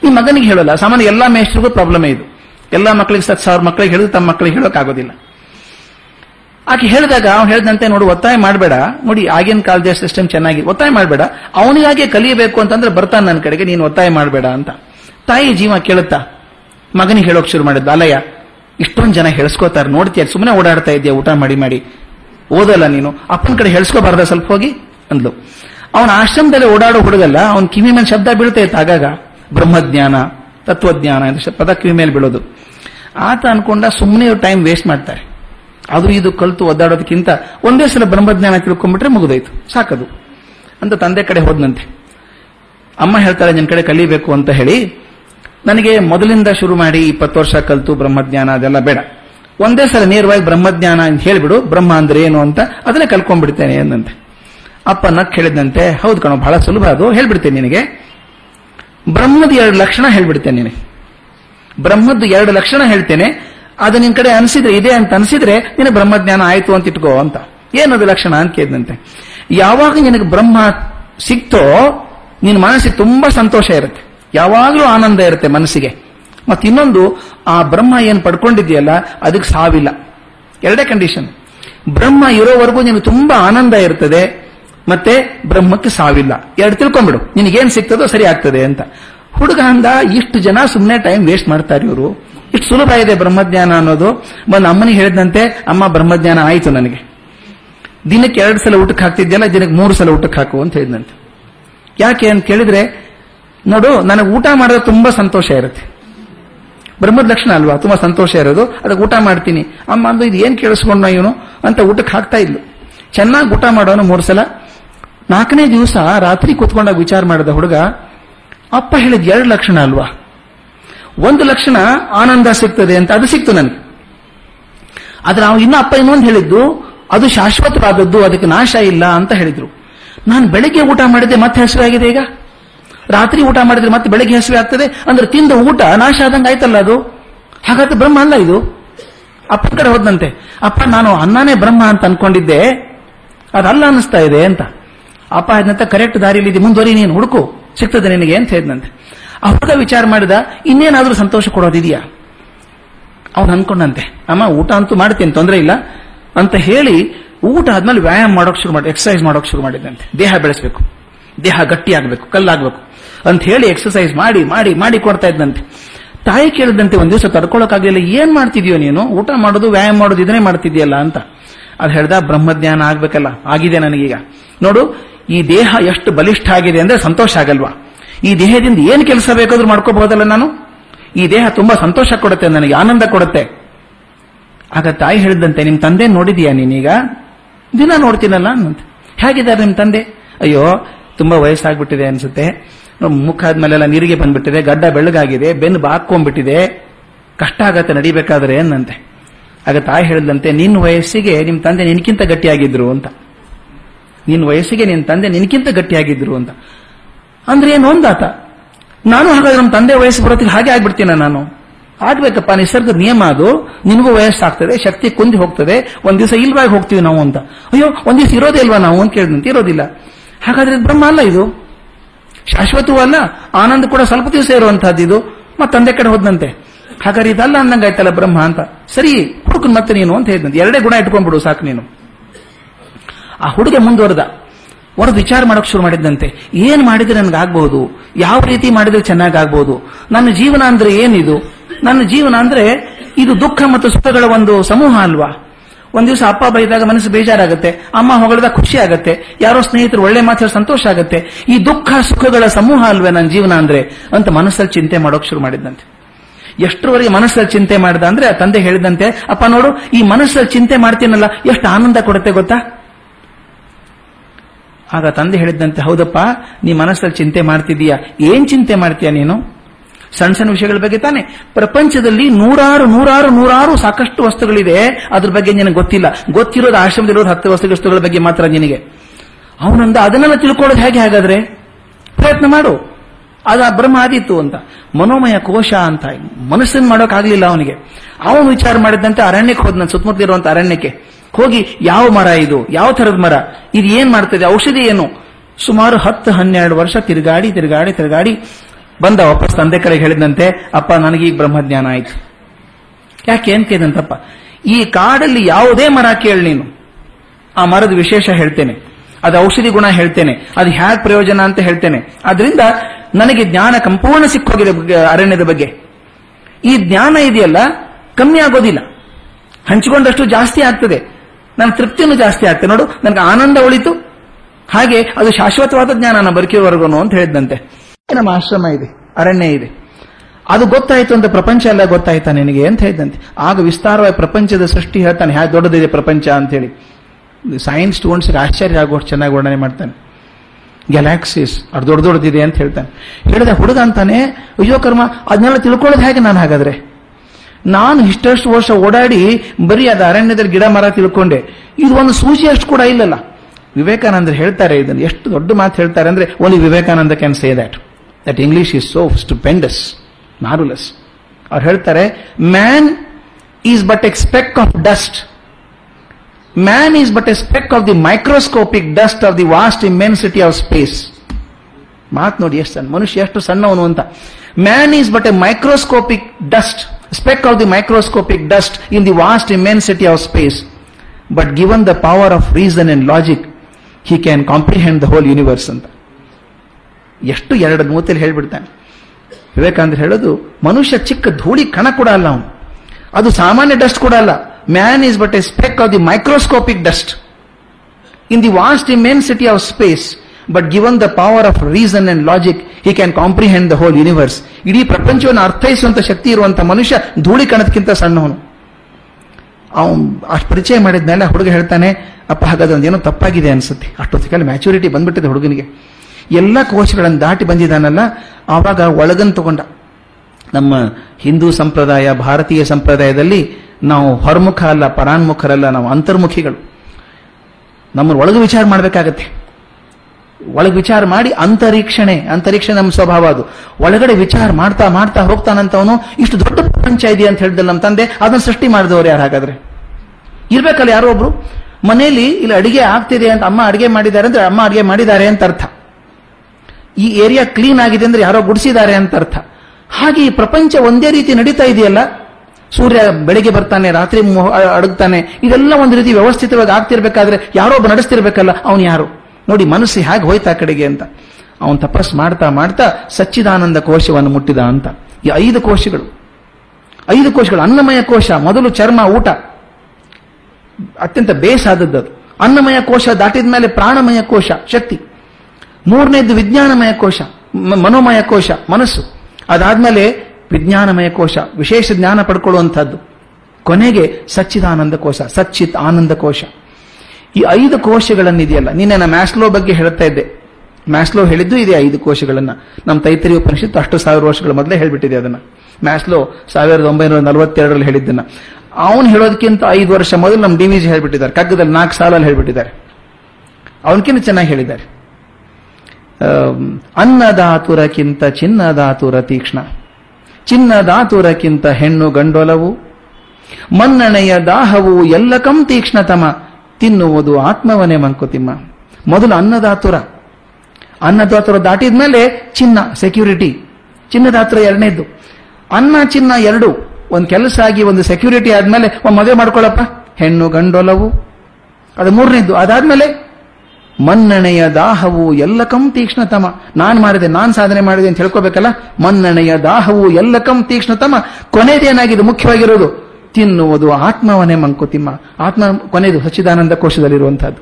ನಿಮ್ಮ ಮಗನಿಗೆ ಹೇಳೋಲ್ಲ, ಸಾಮಾನ್ಯ ಎಲ್ಲಾ ಮೇಷ್ಟ್ರಿಗೂ ಪ್ರಾಬ್ಲಮ್ ಇದು. ಎಲ್ಲಾ ಮಕ್ಕಳಿಗೆ ಸತ್ ಸಾವಿರ ಮಕ್ಕಳಿಗೆ ಹೇಳಿದ್ರು ತಮ್ಮ ಮಕ್ಕಳಿಗೆ ಹೇಳೋಕ್ಕಾಗೋದಿಲ್ಲ ಆಕೆ ಹೇಳಿದಾಗ ಅವ್ನು ಹೇಳಿದಂತೆ, ನೋಡು, ಒತ್ತಾಯ ಮಾಡಬೇಡ. ನೋಡಿ, ಆಗಿನ ಕಾಲದ ಸಿಸ್ಟಮ್ ಚೆನ್ನಾಗಿ, ಒತ್ತಾಯ ಮಾಡಬೇಡ. ಅವನಿಗಾಗೆ ಕಲಿಯಬೇಕು ಅಂತಂದ್ರೆ ಬರ್ತಾನೆ ನನ್ನ ಕಡೆಗೆ, ನೀನು ಒತ್ತಾಯ ಮಾಡಬೇಡ ಅಂತ. ತಾಯಿ ಜೀವ ಕೇಳುತ್ತಾ ಮಗನಿಗೆ ಹೇಳೋಕೆ ಶುರು ಮಾಡಿದ್ದು ಅಲಯ್ಯ, ಇಷ್ಟೊಂದು ಜನ ಹೇಳ್ಸ್ಕೋತಾರೆ, ನೋಡ್ತೀಯ ಸುಮ್ಮನೆ ಓಡಾಡ್ತಾ ಇದೆಯಾ ಊಟ ಮಾಡಿ ಮಾಡಿ. ಓದಲ್ಲ ನೀನು, ಅಪ್ಪನ ಕಡೆ ಹೇಳ್ಸ್ಕೋಬಾರ್ದ ಸ್ವಲ್ಪ ಹೋಗಿ? ಅಂದ್ಲು. ಅವನ ಆಶ್ರಮದಲ್ಲಿ ಓಡಾಡೋ ಹುಡುಗಲ್ಲ, ಅವನ ಕಿವಿ ಮೇಲೆ ಶಬ್ದ ಬೀಳ್ತಾ ಇತ್ತು ಆಗಾಗ. ಬ್ರಹ್ಮಜ್ಞಾನ, ತತ್ವಜ್ಞಾನ ಪದ ಕಿವಿ ಮೇಲೆ ಬೀಳೋದು. ಆತ ಅನ್ಕೊಂಡ ಸುಮ್ಮನೆ ಟೈಮ್ ವೇಸ್ಟ್ ಮಾಡ್ತಾರೆ. ಅದು ಇದು ಕಲ್ತು ಒದ್ದಾಡೋದಕ್ಕಿಂತ ಒಂದೇ ಸಲ ಬ್ರಹ್ಮಜ್ಞಾನ ತಿಳ್ಕೊಂಡ್ಬಿಟ್ರೆ ಮುಗಿದೋಯ್ತು, ಸಾಕದು. ಅಂತ ತಂದೆ ಕಡೆ ಹೋದ್ನಂತೆ. ಅಮ್ಮ ಹೇಳ್ತಾರೆ ನಿನ್ನ ಕಡೆ ಕಲಿಬೇಕು ಅಂತ ಹೇಳಿ ನನಗೆ ಮೊದಲಿಂದ ಶುರು ಮಾಡಿ ಇಪ್ಪತ್ತು ವರ್ಷ ಕಲಿತು ಬ್ರಹ್ಮಜ್ಞಾನ ಅದೆಲ್ಲ ಬೇಡ. ಒಂದೇ ಸಲ ನೇರವಾಗಿ ಬ್ರಹ್ಮಜ್ಞಾನ ಅಂತ ಹೇಳಿಬಿಡು, ಬ್ರಹ್ಮ ಅಂದ್ರೆ ಏನು ಅಂತ ಅದನ್ನೇ ಕಲ್ಕೊಂಡ್ಬಿಡ್ತೇನೆ ಎಂದಂತೆ. ಅಪ್ಪ ನಕ್ ಹೇಳಿದಂತೆ, ಹೌದು ಕಣೋ, ಬಹಳ ಸುಲಭ ಅದು, ಹೇಳ್ಬಿಡ್ತೇನೆ ನಿನಗೆ. ಬ್ರಹ್ಮದ ಎರಡು ಲಕ್ಷಣ ಹೇಳ್ಬಿಡ್ತೇನೆ ನಿನಗೆ. ಬ್ರಹ್ಮದ್ದು ಎರಡು ಲಕ್ಷಣ ಹೇಳ್ತೇನೆ, ಅದು ನಿನ್ ಕಡೆ ಅನಿಸಿದ್ರೆ ಇದೆ ಅಂತ ಅನಿಸಿದ್ರೆ ನಿನ್ನ ಬ್ರಹ್ಮಜ್ಞಾನ ಆಯಿತು ಅಂತ ಇಟ್ಕೋ ಅಂತ. ಏನದು ಲಕ್ಷಣ ಅಂತ ಕೇಳಿದಂತೆ. ಯಾವಾಗ ನಿನಗೆ ಬ್ರಹ್ಮ ಸಿಕ್ತೋ ನಿನ್ನ ಮನಸ್ಸಿಗೆ ತುಂಬಾ ಸಂತೋಷ ಇರುತ್ತೆ. ಯಾವಾಗಲೂ ಆನಂದ ಇರುತ್ತೆ ಮನಸ್ಸಿಗೆ. ಮತ್ತೆ ಇನ್ನೊಂದು, ಆ ಬ್ರಹ್ಮ ಏನು ಪಡ್ಕೊಂಡಿದೆಯಲ್ಲ ಅದಕ್ಕೆ ಸಾವಿಲ್ಲ. ಎರಡೇ ಕಂಡೀಷನ್ ಬ್ರಹ್ಮ ಇರೋವರೆಗೂ ನಿಮಗೆ ತುಂಬಾ ಆನಂದ ಇರ್ತದೆ, ಮತ್ತೆ ಬ್ರಹ್ಮಕ್ಕೆ ಸಾವಿಲ್ಲ. ಎರಡು ತಿಳ್ಕೊಂಬಿಡು, ನಿನಗೇನು ಸಿಗ್ತದೋ ಸರಿ ಆಗ್ತದೆ ಅಂತ. ಹುಡುಗ ಅಂದ, ಇಷ್ಟು ಜನ ಸುಮ್ಮನೆ ಟೈಮ್ ವೇಸ್ಟ್ ಮಾಡ್ತಾರೆ ಇವರು. ಇಷ್ಟು ಸುಲಭ ಇದೆ ಬ್ರಹ್ಮಜ್ಞಾನ ಅನ್ನೋದು. ಒಂದು ಅಮ್ಮನಿಗೆ ಹೇಳಿದಂತೆ ಅಮ್ಮ ಬ್ರಹ್ಮಜ್ಞಾನ ಆಯಿತು ನನಗೆ. ದಿನಕ್ಕೆ ಎರಡು ಸಲ ಊಟಕ್ಕೆ ಹಾಕ್ತಿದ್ಯಲ್ಲ, ದಿನಕ್ಕೆ ಮೂರು ಸಲ ಊಟಕ್ಕೆ ಹಾಕು ಅಂತ ಹೇಳಿದಂತೆ ಯಾಕೆ ಅಂತ ಕೇಳಿದ್ರೆ ನೋಡು, ನನಗೆ ಊಟ ಮಾಡಿದ್ರೆ ತುಂಬಾ ಸಂತೋಷ ಇರುತ್ತೆ. ಬ್ರಹ್ಮದ ಲಕ್ಷಣ ಅಲ್ವಾ? ತುಂಬಾ ಸಂತೋಷ ಇರೋದು. ಅದಕ್ಕೆ ಊಟ ಮಾಡ್ತೀನಿ. ಅಮ್ಮ ಅಂದು, ಇದು ಏನ್ ಕೇಳಿಸ್ಕೊಂಡ ಇವನು? ಅಂತ ಊಟಕ್ಕೆ ಹಾಕ್ತಾ ಇದ್ಲು. ಚೆನ್ನಾಗಿ ಊಟ ಮಾಡೋನು ಮೂರು ಸಲ. ನಾಲ್ಕನೇ ದಿವಸ ರಾತ್ರಿ ಕೂತ್ಕೊಂಡಾಗ ವಿಚಾರ ಮಾಡಿದ ಹುಡುಗ, ಅಪ್ಪ ಹೇಳಿದ ಎರಡು ಲಕ್ಷಣ ಅಲ್ವಾ? ಒಂದು ಲಕ್ಷಣ ಆನಂದ ಸಿಗ್ತದೆ ಅಂತ ಅದು ಸಿಕ್ತು ನನಗೆ. ಆದ್ರೆ ನಾವು ಇನ್ನೂ ಅಪ್ಪ ಇನ್ನೊಂದು ಹೇಳಿದ್ದು, ಅದು ಶಾಶ್ವತವಾದದ್ದು, ಅದಕ್ಕೆ ನಾಶ ಇಲ್ಲ ಅಂತ ಹೇಳಿದ್ರು. ನಾನು ಬೆಳಿಗ್ಗೆ ಊಟ ಮಾಡಿದ್ದೆ, ಮತ್ತೆ ಹಸಿವಾಗಿದೆ ಈಗ? ರಾತ್ರಿ ಊಟ ಮಾಡಿದ್ರೆ ಮತ್ತೆ ಬೆಳಗ್ಗೆ ಹಸಿವೆ ಆಗ್ತದೆ? ಅಂದ್ರೆ ತಿಂದ ಊಟ ನಾಶ ಆದಂಗೆ ಆಯ್ತಲ್ಲ ಅದು? ಹಾಗಾದ್ರೆ ಬ್ರಹ್ಮ ಅಲ್ಲ ಇದು? ಅಪ್ಪ ಕಡೆ ಹೋದಂತೆ ಅಪ್ಪ, ನಾನು ಅನ್ನನೇ ಬ್ರಹ್ಮ ಅಂತ ಅನ್ಕೊಂಡಿದ್ದೆ. ಅದಲ್ಲ ಅನ್ನಿಸ್ತಾ ಇದೆ ಅಂತ. ಅಪ್ಪ ಅದನ್ನಂತ ಕರೆಕ್ಟ್ ದಾರಿಯಲ್ಲಿ ಇದೆ ಮುಂದುವರಿ ನೀನು, ಹುಡುಕು. ಸಿಗ್ತದೆ ನಿನಗೆ ಅಂತ ಹೇಳಿದಂತೆ ಅವಾಗ ವಿಚಾರ ಮಾಡಿದ, ಇನ್ನೇನಾದ್ರೂ ಸಂತೋಷ ಕೊಡೋದಿದೆಯಾ ಅವನು ಅನ್ಕೊಂಡಂತೆ, ಅಮ್ಮ, ಊಟ ಅಂತೂ ಮಾಡ್ತೀನಿ, ತೊಂದರೆ ಇಲ್ಲ. ಅಂತ ಹೇಳಿ, ಊಟ ಆದ್ಮೇಲೆ ವ್ಯಾಯಾಮ ಮಾಡೋಕೆ ಶುರು ಮಾಡಿ ಎಕ್ಸಸೈಸ್ ಮಾಡೋಕೆ ಶುರು ಮಾಡಿದಂತೆ ದೇಹ ಬೆಳೆಸಬೇಕು. ದೇಹ ಗಟ್ಟಿ ಆಗಬೇಕು ಕಲ್ಲಾಗಬೇಕು. ಅಂತ ಹೇಳಿ ಎಕ್ಸಸೈಸ್ ಮಾಡಿ ಮಾಡಿ ಮಾಡಿ ಕೊಡ್ತಾ ಇದ್ದಂತೆ. ತಾಯಿ ಕೇಳಿದಂತೆ ಒಂದ್ ದಿವಸ ತಡ್ಕೊಳಕ್ಕಾಗಲಿಲ್ಲ. ಏನ್ ಮಾಡ್ತಿದ್ಯೋ ನೀನು? ಊಟ ಮಾಡೋದು, ವ್ಯಾಯಾಮ ಮಾಡೋದು, ಇದನ್ನೇ ಮಾಡ್ತಿದ್ಯಲ್ಲ ಅಂತ. ಅದು ಹೇಳ್ದ, ಬ್ರಹ್ಮಜ್ಞಾನ ಆಗ್ಬೇಕಲ್ಲ, ಆಗಿದೆ ನನಗೀಗ. ನೋಡು, ಈ ದೇಹ ಎಷ್ಟು ಬಲಿಷ್ಠ ಆಗಿದೆ ಅಂದ್ರೆ ಸಂತೋಷ ಆಗಲ್ವಾ? ಈ ದೇಹದಿಂದ ಏನ್ ಕೆಲಸ ಬೇಕಾದ್ರೂ ಮಾಡ್ಕೋಬಹುದಲ್ಲ ನಾನು? ಈ ದೇಹ ತುಂಬಾ ಸಂತೋಷ ಕೊಡುತ್ತೆ, ನನಗೆ ಆನಂದ ಕೊಡುತ್ತೆ. ಆಗ ತಾಯಿ ಹೇಳಿದಂತೆ, ನಿಮ್ ತಂದೆ ನೋಡಿದೀಯಾ ನೀನೀಗ? ದಿನ ನೋಡ್ತೀನಲ್ಲ ಹೇಗಿದ್ದಾರೆ ನಿಮ್ ತಂದೆ? ಅಯ್ಯೋ ತುಂಬಾ ವಯಸ್ಸಾಗ್ಬಿಟ್ಟಿದೆ ಅನ್ಸುತ್ತೆ. ಮುಖ ಆದ್ಮೇಲೆಲ್ಲ ನೀರಿಗೆ ಬಂದ್ಬಿಟ್ಟಿದೆ, ಗಡ್ಡ ಬೆಳ್ಳಗಾಗಿದೆ, ಬೆನ್ನು ಬಾಕೊಂಡ್ಬಿಟ್ಟಿದೆ. ಕಷ್ಟ ಆಗತ್ತೆ ನಡಿಬೇಕಾದ್ರೆ ಏನಂತೆ ಆಗ ತಾಯಿ ಹೇಳಿದಂತೆ, ನಿನ್ನ ವಯಸ್ಸಿಗೆ ನಿಮ್ ತಂದೆ ನಿನ್ಕಿಂತ ಗಟ್ಟಿಯಾಗಿದ್ರು ಅಂತ. ನಿನ್ನ ವಯಸ್ಸಿಗೆ ನಿನ್ನ ತಂದೆ ನಿನ್ಕಿಂತ ಗಟ್ಟಿಯಾಗಿದ್ರು ಅಂತ. ಅಂದ್ರೆ ಏನು ಒಂದಾತ? ನಾನು ಹಾಗಾದ್ರೆ ನಮ್ಮ ತಂದೆ ವಯಸ್ಸು ಬರೋತಿ ಹಾಗೆ ಆಗ್ಬಿಡ್ತೀನ ನಾನು? ಆಗ್ಬೇಕಪ್ಪ ನಿಸರ್ಗದ ನಿಯಮ ಅದು. ನಿನಗೂ ವಯಸ್ಸಾಗ್ತದೆ, ಶಕ್ತಿ ಕುಂದಿ ಹೋಗ್ತದೆ. ಒಂದ್ ದಿವಸ ಇಲ್ವಾಗಿ ಹೋಗ್ತೀವಿ ನಾವು ಅಂತ. ಅಯ್ಯೋ, ಒಂದ್ ದಿವಸ ಇರೋದೇ ಇಲ್ವಾ ನಾವು ಅಂತ ಕೇಳಿದಂತೆ ಇರೋದಿಲ್ಲ. ಹಾಗಾದ್ರೆ ಬ್ರಹ್ಮ ಅಲ್ಲ ಇದು? ಶಾಶ್ವತವೂ ಅಲ್ಲ, ಆನಂದ ಕೂಡ ಸ್ವಲ್ಪ ದಿವಸ ಇರುವಂತಹದ್ದು ಇದು. ಮತ್ತೆ ತಂದೆ ಕಡೆ ಹೋದಂತೆ ಹಾಗಾದ್ರೆ ಇದಲ್ಲ ಅಂದಂಗಾಯ್ತಲ್ಲ ಬ್ರಹ್ಮ ಅಂತ. ಸರಿ ಹುಡುಕನ್ ಮತ್ತೆ ನೀನು ಅಂತ ಹೇಳಿದಂತೆ ಎರಡೇ ಗುಣ ಇಟ್ಕೊಂಡ್ಬಿಡು, ಸಾಕು ನೀನು. ಆ ಹುಡುಗ ಮುಂದುವರೆದ. ಹೊರದು ವಿಚಾರ ಮಾಡೋಕೆ ಶುರು ಮಾಡಿದ್ದಂತೆ ಏನ್ ಮಾಡಿದ್ರೆ ನನಗೆ ಆಗ್ಬಹುದು ಯಾವ ರೀತಿ ಮಾಡಿದ್ರೆ ಚೆನ್ನಾಗಿ ಆಗ್ಬಹುದು ನನ್ನ ಜೀವನ ಅಂದ್ರೆ ಏನಿದು? ನನ್ನ ಜೀವನ ಅಂದ್ರೆ ಇದು ದುಃಖ ಮತ್ತು ಸುಖಗಳ ಒಂದು ಸಮೂಹ ಅಲ್ವಾ? ಒಂದ್ ದಿವಸ ಅಪ್ಪ ಬೈದಾಗ ಮನಸ್ಸು ಬೇಜಾರಾಗುತ್ತೆ, ಅಮ್ಮ ಹೊಗಳಿದಾಗ ಖುಷಿ ಆಗುತ್ತೆ ಯಾರೋ ಸ್ನೇಹಿತರು ಒಳ್ಳೆ ಮಾತ್ರ ಸಂತೋಷ ಆಗುತ್ತೆ. ಈ ದುಃಖ ಸುಖಗಳ ಸಮೂಹ ಅಲ್ವೇ ನನ್ನ ಜೀವನ ಅಂದ್ರೆ ಅಂತ ಮನಸ್ಸಲ್ಲಿ ಚಿಂತೆ ಮಾಡೋಕೆ ಶುರು ಮಾಡಿದ್ದಂತೆ ಎಷ್ಟರವರೆಗೆ ಮನಸ್ಸಲ್ಲಿ ಚಿಂತೆ ಮಾಡ್ದ ಅಂದ್ರೆ ತಂದೆ ಹೇಳಿದಂತೆ, ಅಪ್ಪ ನೋಡು, ಈ ಮನಸ್ಸಲ್ಲಿ ಚಿಂತೆ ಮಾಡ್ತೀನಲ್ಲ, ಎಷ್ಟು ಆನಂದ ಕೊಡುತ್ತೆ ಗೊತ್ತಾ? ಆಗ ತಂದೆ ಹೇಳಿದ್ದಂತೆ, ಹೌದಪ್ಪ, ನೀ ಮನಸ್ಸಲ್ಲಿ ಚಿಂತೆ ಮಾಡ್ತಿದೀಯಾ ಏನ್ ಚಿಂತೆ ಮಾಡ್ತೀಯ ನೀನು? ಸಣ್ಣ ಸಣ್ಣ ವಿಷಯಗಳ ಬಗ್ಗೆ ತಾನೆ. ಪ್ರಪಂಚದಲ್ಲಿ ನೂರಾರು ನೂರಾರು ನೂರಾರು ಸಾಕಷ್ಟು ವಸ್ತುಗಳಿದೆ. ಅದ್ರ ಬಗ್ಗೆ ನಿನಗೆ ಗೊತ್ತಿಲ್ಲ. ಗೊತ್ತಿರೋದು ಆಶ್ರಮದಲ್ಲಿರೋದು ಹತ್ತು ವಸ್ತುಗಳ ಬಗ್ಗೆ ಮಾತ್ರ ನಿನಗೆ. ಅವನಂದ ಅದನ್ನೆಲ್ಲ ತಿಳ್ಕೊಳ್ಳೋದು ಹೇಗೆ ಹಾಗಾದ್ರೆ? ಪ್ರಯತ್ನ ಮಾಡು. ಅದ ಬ್ರಹ್ಮ ಆದಿತ್ತು ಅಂತ. ಮನೋಮಯ ಕೋಶ ಅಂತ. ಮನಸ್ಸನ್ನು ಮಾಡೋಕ್ಕಾಗಲಿಲ್ಲ ಅವನಿಗೆ. ಅವನು ವಿಚಾರ ಮಾಡಿದಂತೆ ಅರಣ್ಯಕ್ಕೆ ಹೋದ್ ನನ್ನ ಸುತ್ತಮುತ್ತಲಿರುವಂತ ಅರಣ್ಯಕ್ಕೆ. ಹೋಗಿ, ಯಾವ ಮರ ಇದು? ಯಾವ ತರದ ಮರ? ಇದು ಏನ್ ಮಾಡ್ತದೆ? ಔಷಧಿ ಏನು? ಸುಮಾರು ಹತ್ತು, ಹನ್ನೆರಡು ವರ್ಷ ತಿರುಗಾಡಿ ತಿರುಗಾಡಿ ತಿರುಗಾಡಿ ಬಂದ ವಾಪಸ್ ತಂದೆ ಕಡೆ ಹೇಳಿದಂತೆ, ಅಪ್ಪ ನನಗೀಗ ಬ್ರಹ್ಮಜ್ಞಾನ ಆಯ್ತು. ಯಾಕೆ ಏನ್ ಕೇಳಿದಂತಪ್ಪ? ಈ ಕಾಡಲ್ಲಿ ಯಾವುದೇ ಮರ ಕೇಳಿ ನೀನು. ಆ ಮರದ ವಿಶೇಷ ಹೇಳ್ತೇನೆ. ಅದು ಔಷಧಿ ಗುಣ ಹೇಳ್ತೇನೆ. ಅದು ಹ್ಯಾಕ್ ಪ್ರಯೋಜನ ಅಂತ ಹೇಳ್ತೇನೆ. ಅದರಿಂದ ನನಗೆ ಜ್ಞಾನ ಸಂಪೂರ್ಣ ಸಿಕ್ಕೋಗಿದೆ ಅರಣ್ಯದ ಬಗ್ಗೆ. ಈ ಜ್ಞಾನ ಇದೆಯಲ್ಲ, ಕಮ್ಮಿ ಆಗೋದಿಲ್ಲ. ಹಂಚಿಕೊಂಡಷ್ಟು ಜಾಸ್ತಿ ಆಗ್ತದೆ. ನನ್ನ ತೃಪ್ತಿನೂ ಜಾಸ್ತಿ ಆಗ್ತದೆ. ನೋಡು, ನನಗೆ ಆನಂದ ಉಳಿತು. ಹಾಗೆ ಅದು ಶಾಶ್ವತವಾದ ಜ್ಞಾನ ನಾನು ಬದುಕಿವರೆಗೂ ಅಂತ ಹೇಳಿದಂತೆ ನಮ್ಮ ಆಶ್ರಮ ಇದೆ, ಅರಣ್ಯ ಇದೆ. ಅದು ಗೊತ್ತಾಯ್ತು ಅಂತ ಪ್ರಪಂಚ ಎಲ್ಲ ಗೊತ್ತಾಯ್ತಾ ನಿನಗೆ ಅಂತ ಹೇಳಿದಂತೆ. ಆಗ ವಿಸ್ತಾರವಾಗಿ ಪ್ರಪಂಚದ ಸೃಷ್ಟಿ ಹೇಳ್ತಾನೆ ಹ್ಯಾ ದೊಡ್ಡದಿದೆ ಪ್ರಪಂಚ ಅಂತ ಹೇಳಿ ಸೈನ್ಸ್ ಸ್ಟೂಡೆಂಟ್ಸ್ಗೆ ಆಶ್ಚರ್ಯ ಆಗುವಷ್ಟು ಚೆನ್ನಾಗಿ ವರ್ಣನೆ ಮಾಡ್ತಾನೆ. ಗ್ಯಾಲಾಕ್ಸಿಸ್ ಅದು ದೊಡ್ಡ ದೊಡ್ಡದಿದೆ ಅಂತ ಹೇಳ್ತಾನೆ. ಹೇಳಿದ ಹುಡುಗ ಅಂತಾನೆ, ಅಯ್ಯೋ ಕರ್ಮ, ಅದನ್ನೆಲ್ಲ ತಿಳ್ಕೊಳ್ಳೋದು ಹೇಗೆ ನಾನು ಹಾಗಾದ್ರೆ? ನಾನು ಇಷ್ಟಷ್ಟು ವರ್ಷ ಓಡಾಡಿ ಬರೀ ಅದು ಅರಣ್ಯದಲ್ಲಿ ಗಿಡ ಮರ ತಿಳ್ಕೊಂಡೆ. ಇದು ಒಂದು ಸೂಚಿ ಅಷ್ಟು ಕೂಡ ಇಲ್ಲಲ್ಲ. ವಿವೇಕಾನಂದರು ಹೇಳ್ತಾರೆ ಇದನ್ನು. ಎಷ್ಟು ದೊಡ್ಡ ಮಾತು ಹೇಳ್ತಾರೆ ಅಂದ್ರೆ only Vivekananda can say that that English is so stupendous marvellous ಅವ್ರು ಹೇಳ್ತಾರೆ man is but a speck of dust man is but a speck of the microscopic dust of the vast immensity of space ಮಾತು ನೋಡಿ ಎಷ್ಟು ಸಣ್ಣ, ಮನುಷ್ಯ ಎಷ್ಟು ಸಣ್ಣವನು ಅಂತ. Man is but a microscopic dust speck of the microscopic dust in the vast immensity of space but given the power of reason and logic he can comprehend the whole universe ಅಂತ. ಎಷ್ಟು ಎರಡು ಮೂವತ್ತಲ್ಲಿ ಹೇಳ್ಬಿಡ್ತಾನೆ. ವಿವೇಕಾನಂದ ಹೇಳೋದು, ಮನುಷ್ಯ ಚಿಕ್ಕ ಧೂಳಿ ಕಣ ಕೂಡ ಅಲ್ಲ ಅವನು. ಅದು ಸಾಮಾನ್ಯ ಡಸ್ಟ್ ಕೂಡ ಅಲ್ಲ. Man is but a speck of the microscopic dust in the vast immensity of space but given the power of reason and logic he can comprehend the whole universe ಇಡೀ ಪ್ರಪಂಚವನ್ನು ಅರ್ಥೈಸುವಂತ ಶಕ್ತಿ ಇರುವಂತಹ ಮನುಷ್ಯ ಧೂಳಿ ಕಣದಕ್ಕಿಂತ ಸಣ್ಣವನು. ಅವನು ಅಷ್ಟು ಪರಿಚಯ ಮಾಡಿದ್ಮೇಲೆ ಹುಡುಗ ಹೇಳ್ತಾನೆ, ಅಪ್ಪ, ಹಾಗಾದ್ರೆ ಒಂದೇನೋ ತಪ್ಪಾಗಿದೆ ಅನ್ಸುತ್ತೆ. ಅಷ್ಟೊತ್ತಿಗೆಲ್ಲ ಮ್ಯಾಚುರಿಟಿ ಬಂದ್ಬಿಟ್ಟಿದೆ ಹುಡುಗನಿಗೆ. ಎಲ್ಲ ಕೋಶಗಳನ್ನು ದಾಟಿ ಬಂದಿದ್ದಾನಲ್ಲ, ಆವಾಗ ಒಳಗನ್ ತಗೊಂಡ. ನಮ್ಮ ಹಿಂದೂ ಸಂಪ್ರದಾಯ, ಭಾರತೀಯ ಸಂಪ್ರದಾಯದಲ್ಲಿ ನಾವು ಹೊರಮುಖ ಅಲ್ಲ ಪರಾನ್ಮುಖರಲ್ಲ, ನಾವು ಅಂತರ್ಮುಖಿಗಳು. ನಮ್ಮ ಒಳಗೆ ವಿಚಾರ ಮಾಡಬೇಕಾಗತ್ತೆ. ಒಳಗೆ ವಿಚಾರ ಮಾಡಿ ಅಂತರೀಕ್ಷಣೆ ಅಂತರೀಕ್ಷಣೆ ನಮ್ಮ ಸ್ವಭಾವ ಅದು. ಒಳಗಡೆ ವಿಚಾರ ಮಾಡ್ತಾ ಮಾಡ್ತಾ ಹೋಗ್ತಾನಂತವನು, ಇಷ್ಟು ದೊಡ್ಡ ಪ್ರಪಂಚ ಇದೆ ಅಂತ ಹೇಳಿದಲ್ಲ ನಮ್ಮ ತಂದೆ, ಅದನ್ನ ಸೃಷ್ಟಿ ಮಾಡಿದವರು ಯಾರು ಹಾಗಾದ್ರೆ? ಇರ್ಬೇಕಲ್ಲ ಯಾರೋ ಒಬ್ರು? ಮನೆಯಲ್ಲಿ ಇಲ್ಲಿ ಅಡಿಗೆ ಆಗ್ತಿದೆ ಅಂತ ಅಮ್ಮ ಅಡಿಗೆ ಮಾಡಿದ್ದಾರೆ ಅಂದ್ರೆ, ಅಮ್ಮ ಅಡಿಗೆ ಮಾಡಿದ್ದಾರೆ ಅಂತ ಅರ್ಥ. ಈ ಏರಿಯಾ ಕ್ಲೀನ್ ಆಗಿದೆ ಅಂದ್ರೆ ಯಾರೋ ಗುಡಿಸಿದ್ದಾರೆ ಅಂತ ಅರ್ಥ. ಹಾಗೆ ಈ ಪ್ರಪಂಚ ಒಂದೇ ರೀತಿ ನಡೀತಾ ಇದೆಯಲ್ಲ? ಸೂರ್ಯ ಬೆಳಿಗ್ಗೆ ಬರ್ತಾನೆ, ರಾತ್ರಿ ಅಡಗ್ತಾನೆ, ಇದೆಲ್ಲ ಒಂದು ರೀತಿ ವ್ಯವಸ್ಥಿತವಾಗಿ ಆಗ್ತಿರ್ಬೇಕಾದ್ರೆ ಯಾರೋ ಒಬ್ಬ ನಡೆಸ್ತಿರ್ಬೇಕಲ್ಲ, ಅವನು ಯಾರು? ನೋಡಿ, ಮನಸ್ಸು ಹೇಗೆ ಹೋಯ್ತಾ ಕಡೆಗೆ ಅಂತ. ಅವನು ತಪಸ್ ಮಾಡ್ತಾ ಮಾಡ್ತಾ ಸಚ್ಚಿದಾನಂದ ಕೋಶವನ್ನು ಮುಟ್ಟಿದ ಅಂತ. ಈ ಐದು ಕೋಶಗಳು. ಐದು ಕೋಶಗಳು, ಅನ್ನಮಯ ಕೋಶ, ಮೊದಲು ಚರ್ಮ, ಊಟ. ಅತ್ಯಂತ ಬೇಸಾದದ್ದು ಅನ್ನಮಯ ಕೋಶ ದಾಟಿದ ಮೇಲೆ ಪ್ರಾಣಮಯ ಕೋಶ, ಶಕ್ತಿ. ಮೂರನೇದು ವಿಜ್ಞಾನಮಯ ಕೋಶ ಮನೋಮಯ ಕೋಶ, ಮನಸ್ಸು. ಅದಾದ್ಮೇಲೆ ವಿಜ್ಞಾನಮಯ ಕೋಶ, ವಿಶೇಷ ಜ್ಞಾನ ಪಡ್ಕೊಳ್ಳುವಂಥದ್ದು. ಕೊನೆಗೆ ಸಚ್ಚಿದಾನಂದ ಕೋಶ, ಸಚ್ಚಿತ್ ಆನಂದ ಕೋಶ. ಈ ಐದು ಕೋಶಗಳನ್ನಿದೆಯಲ್ಲ, ನಿನ್ನೆ ನಾನು ಮ್ಯಾಸ್ಲೋ ಬಗ್ಗೆ ಹೇಳ್ತಾ ಇದ್ದೆ. ಮ್ಯಾಸ್ಲೋ ಹೇಳಿದ್ದು ಇದೆ ಐದು ಕೋಶಗಳನ್ನ. ನಮ್ಮ ತೈತರಿ ಉಪನಿಷತ್ತು ಅಷ್ಟು ಸಾವಿರ ವರ್ಷಗಳ ಮೊದಲೇ ಹೇಳ್ಬಿಟ್ಟಿದೆ ಅದನ್ನ. ಮ್ಯಾಸ್ಲೋ ಸಾವಿರದ ಒಂಬೈನೂರ ನಲವತ್ತೆರಡರಲ್ಲಿ ಹೇಳಿದ್ದನ್ನ. ಅವನು ಹೇಳೋದಕ್ಕಿಂತ ಐದು ವರ್ಷ ಮೊದಲು ನಮ್ಮ ಡಿವಿಜಿ ಹೇಳ್ಬಿಟ್ಟಿದ್ದಾರೆ. ಕಗ್ಗದಲ್ಲಿ ನಾಲ್ಕು ಸಾಲಲ್ಲಿ ಹೇಳ್ಬಿಟ್ಟಿದ್ದಾರೆ. ಅವನಕ್ಕಿಂತ ಚೆನ್ನಾಗಿ ಹೇಳಿದ್ದಾರೆ. ಅನ್ನದಾತುರಕ್ಕಿಂತ ಚಿನ್ನದಾತುರ ತೀಕ್ಷ್ಣ. ಚಿನ್ನದಾತುರಕ್ಕಿಂತ ಹೆಣ್ಣು ಗಂಡೊಲವು. ಮನ್ನಣೆಯ ದಾಹವು ಎಲ್ಲಕಂ ತೀಕ್ಷ್ಣತಮ. ತಿನ್ನುವುದು ಆತ್ಮವನೇ ಮಂಕುತಿಮ್ಮ. ಮೊದಲು ಅನ್ನದಾತುರ. ಅನ್ನದಾತುರ ದಾಟಿದ ಮೇಲೆ ಚಿನ್ನ ಸೆಕ್ಯೂರಿಟಿ ಚಿನ್ನದಾತುರ ಎರಡನೇದ್ದು. ಅನ್ನ ಚಿನ್ನ ಎರಡು. ಒಂದು ಕೆಲಸ ಆಗಿ ಒಂದು ಸೆಕ್ಯೂರಿಟಿ ಆದ್ಮೇಲೆ ಒಂದು ಮದುವೆ ಮಾಡ್ಕೊಳ್ಳಪ್ಪ ಹೆಣ್ಣು ಗಂಡೊಲವು. ಅದು ಮೂರನೇದ್ದು. ಅದಾದ್ಮೇಲೆ ಮನ್ನಣೆಯ ದಾಹವು ಎಲ್ಲಕಂ ತೀಕ್ಷ್ಣತಮ. ನಾನ್ ಮಾಡಿದೆ, ನಾನ್ ಸಾಧನೆ ಮಾಡಿದೆ ಅಂತ ಹೇಳ್ಕೋಬೇಕಲ್ಲ? ಮನ್ನಣೆಯ ದಾಹವು ಎಲ್ಲಕಂ ತೀಕ್ಷ್ಣತಮ. ಕೊನೆಯದೇನಾಗಿದೆ ಮುಖ್ಯವಾಗಿರೋದು, ತಿನ್ನುವುದು ಆತ್ಮವನೇ ಮಂಕುತಿಮ್ಮ. ಆತ್ಮ ಕೊನೆಯದು ಸಚ್ಚಿದಾನಂದ ಕೋಶದಲ್ಲಿರುವಂತಹದ್ದು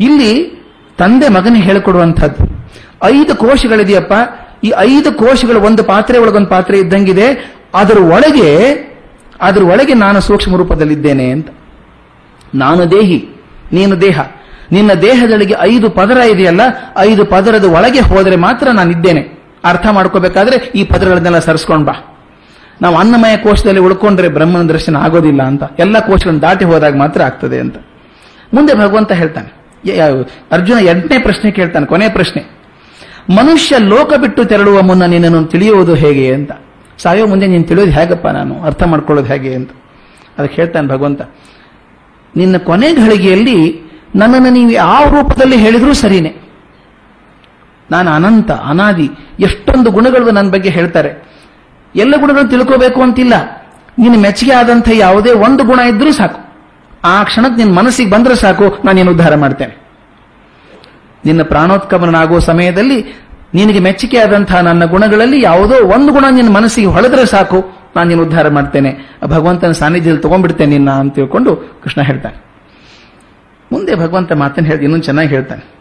ಇಲ್ಲಿ ತಂದೆ ಮಗನಿಗೆ ಹೇಳಿಕೊಡುವಂತಹದ್ದು ಐದು ಕೋಶಗಳಿದೆಯಪ್ಪ. ಈ ಐದು ಕೋಶಗಳು ಒಂದು ಪಾತ್ರೆ ಒಳಗೊಂದು ಪಾತ್ರೆ ಇದ್ದಂಗಿದೆ. ಅದರ ಒಳಗೆ ಅದರ ಒಳಗೆ ನಾನು ಸೂಕ್ಷ್ಮ ರೂಪದಲ್ಲಿದ್ದೇನೆ ಅಂತ. ನಾನು ದೇಹಿ, ನೀನು ದೇಹ. ನಿನ್ನ ದೇಹದೊಳಗೆ ಐದು ಪದರ ಇದೆಯಲ್ಲ, ಐದು ಪದರದ ಒಳಗೆ ಹೋದರೆ ಮಾತ್ರ ನಾನಿದ್ದೇನೆ. ಅರ್ಥ ಮಾಡ್ಕೋಬೇಕಾದ್ರೆ ಈ ಪದರಗಳನ್ನೆಲ್ಲ ಸರಿಸ್ಕೊಂಡ್ ಬಾ. ನಾವು ಅನ್ನಮಯ ಕೋಶದಲ್ಲಿ ಉಳ್ಕೊಂಡ್ರೆ ಬ್ರಹ್ಮನ ದರ್ಶನ ಆಗೋದಿಲ್ಲ ಅಂತ. ಎಲ್ಲ ಕೋಶಗಳನ್ನು ದಾಟಿ ಹೋದಾಗ ಮಾತ್ರ ಆಗ್ತದೆ ಅಂತ. ಮುಂದೆ ಭಗವಂತ ಹೇಳ್ತಾನೆ. ಅರ್ಜುನ ಎಂಟನೇ ಪ್ರಶ್ನೆ ಕೇಳ್ತಾನೆ, ಕೊನೆ ಪ್ರಶ್ನೆ. ಮನುಷ್ಯ ಲೋಕ ಬಿಟ್ಟು ತೆರಳುವ ಮುನ್ನ ನಿನ್ನನ್ನು ತಿಳಿಯುವುದು ಹೇಗೆ ಅಂತ. ಸಾಯೋ ಮುಂದೆ ನೀನು ತಿಳಿಯೋದು ಹೇಗಪ್ಪ ನಾನು? ಅರ್ಥ ಮಾಡ್ಕೊಳ್ಳೋದು ಹೇಗೆ ಅಂತ. ಅದಕ್ಕೆ ಹೇಳ್ತಾನೆ ಭಗವಂತ, ನಿನ್ನ ಕೊನೆ ಘಳಿಗೆಯಲ್ಲಿ ನನ್ನನ್ನು ನೀವು ಯಾವ ರೂಪದಲ್ಲಿ ಹೇಳಿದರೂ ಸರಿನೇ. ನಾನು ಅನಂತ, ಅನಾದಿ, ಎಷ್ಟೊಂದು ಗುಣಗಳು ನನ್ನ ಬಗ್ಗೆ ಹೇಳ್ತಾರೆ. ಎಲ್ಲ ಗುಣಗಳು ತಿಳ್ಕೋಬೇಕು ಅಂತಿಲ್ಲ. ನಿನ್ನ ಮೆಚ್ಚುಗೆ ಆದಂಥ ಯಾವುದೇ ಒಂದು ಗುಣ ಇದ್ರೂ ಸಾಕು. ಆ ಕ್ಷಣಕ್ಕೆ ನಿನ್ನ ಮನಸ್ಸಿಗೆ ಬಂದರೆ ಸಾಕು ನಾನು ಏನು ಉದ್ಧಾರ ಮಾಡ್ತೇನೆ. ನಿನ್ನ ಪ್ರಾಣೋತ್ಕಮನಾಗುವ ಸಮಯದಲ್ಲಿ ನಿನಗೆ ಮೆಚ್ಚುಗೆ ಆದಂತಹ ನನ್ನ ಗುಣಗಳಲ್ಲಿ ಯಾವುದೋ ಒಂದು ಗುಣ ನಿನ್ನ ಮನಸ್ಸಿಗೆ ಹೊಳೆದ್ರೆ ಸಾಕು ನಾನು ನೀನು ಉದ್ಧಾರ ಮಾಡ್ತೇನೆ. ಭಗವಂತನ ಸಾನ್ನಿಧ್ಯದಲ್ಲಿ ತಗೊಂಡ್ಬಿಡ್ತೇನೆ ನಿನ್ನ ಅಂತ ತಿಳ್ಕೊಂಡು ಕೃಷ್ಣ ಹೇಳ್ತಾನೆ. ಮುಂದೆ ಭಗವಂತ ಮಾತನ್ನು ಹೇಳಿದ, ಇನ್ನೊಂದು ಚೆನ್ನಾಗಿ ಹೇಳ್ತಾನೆ.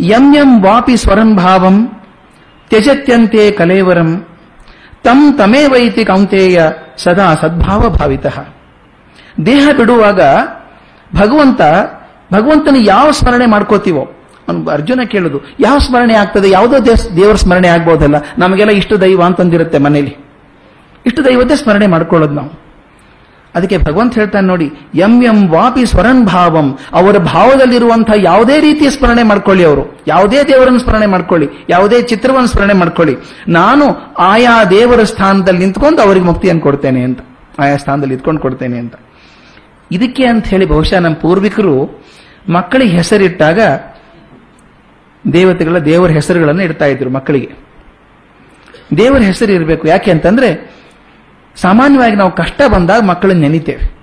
ಯಂ ಯಂ ವಾಪಿ ಸ್ವರಂ ಭಾವಂ, ತ್ಯಜತ್ಯಂತೆ ಕಲೇವರಂ, ತಂ ತಮೇವೈತಿ ಕೌಂತೆಯ ಸದಾ ಸದ್ಭಾವ ಭಾವಿತ. ದೇಹ ಬಿಡುವಾಗ ಭಗವಂತ, ಭಗವಂತನ ಯಾವ ಸ್ಮರಣೆ ಮಾಡ್ಕೋತೀವೋ ಅರ್ಜುನ ಕೇಳುದು, ಯಾವ ಸ್ಮರಣೆ ಆಗ್ತದೆ, ಯಾವುದೋ ದೇವ್- ದೇವರ ಸ್ಮರಣೆ ಆಗ್ಬೋದಲ್ಲ, ನಮಗೆಲ್ಲ ಇಷ್ಟು ದೈವ ಅಂತಂದಿರುತ್ತೆ ಮನೇಲಿ. ಇಷ್ಟು ದೈವದ್ದೇ ಸ್ಮರಣೆ ಮಾಡ್ಕೊಳ್ಳೋದು ನಾವು. ಅದಕ್ಕೆ ಭಗವಂತ ಹೇಳ್ತಾನೆ ನೋಡಿ ಎಂ ಎಂ ವಾಪಿ ಸ್ವರನ್ ಭಾವಂ. ಅವರ ಭಾವದಲ್ಲಿರುವಂತಹ ಯಾವುದೇ ರೀತಿಯ ಸ್ಮರಣೆ ಮಾಡ್ಕೊಳ್ಳಿ ಅವರು. ಯಾವುದೇ ದೇವರನ್ನು ಸ್ಮರಣೆ ಮಾಡ್ಕೊಳ್ಳಿ, ಯಾವುದೇ ಚಿತ್ರವನ್ನು ಸ್ಮರಣೆ ಮಾಡ್ಕೊಳ್ಳಿ. ನಾನು ಆಯಾ ದೇವರ ಸ್ಥಾನದಲ್ಲಿ ನಿಂತ್ಕೊಂಡು ಅವರಿಗೆ ಮುಕ್ತಿಯನ್ನು ಕೊಡ್ತೇನೆ ಅಂತ. ಆಯಾ ಸ್ಥಾನದಲ್ಲಿ ಇದ್ಕೊಂಡು ಕೊಡ್ತೇನೆ ಅಂತ. ಇದಕ್ಕೆ ಅಂತ ಹೇಳಿ ಬಹುಶಃ ನಮ್ಮ ಪೂರ್ವಿಕರು ಮಕ್ಕಳಿಗೆ ಹೆಸರಿಟ್ಟಾಗ ದೇವತೆಗಳ ದೇವರ ಹೆಸರುಗಳನ್ನು ಇಡ್ತಾ ಇದ್ರು ಮಕ್ಕಳಿಗೆ. ದೇವರ ಹೆಸರು ಇರಬೇಕು. ಯಾಕೆ ಅಂತಂದ್ರೆ ಸಾಮಾನ್ಯವಾಗಿ ನಾವು ಕಷ್ಟ ಬಂದಾಗ ಮಕ್ಕಳನ್ನ ನೆನಿತೇವೆ.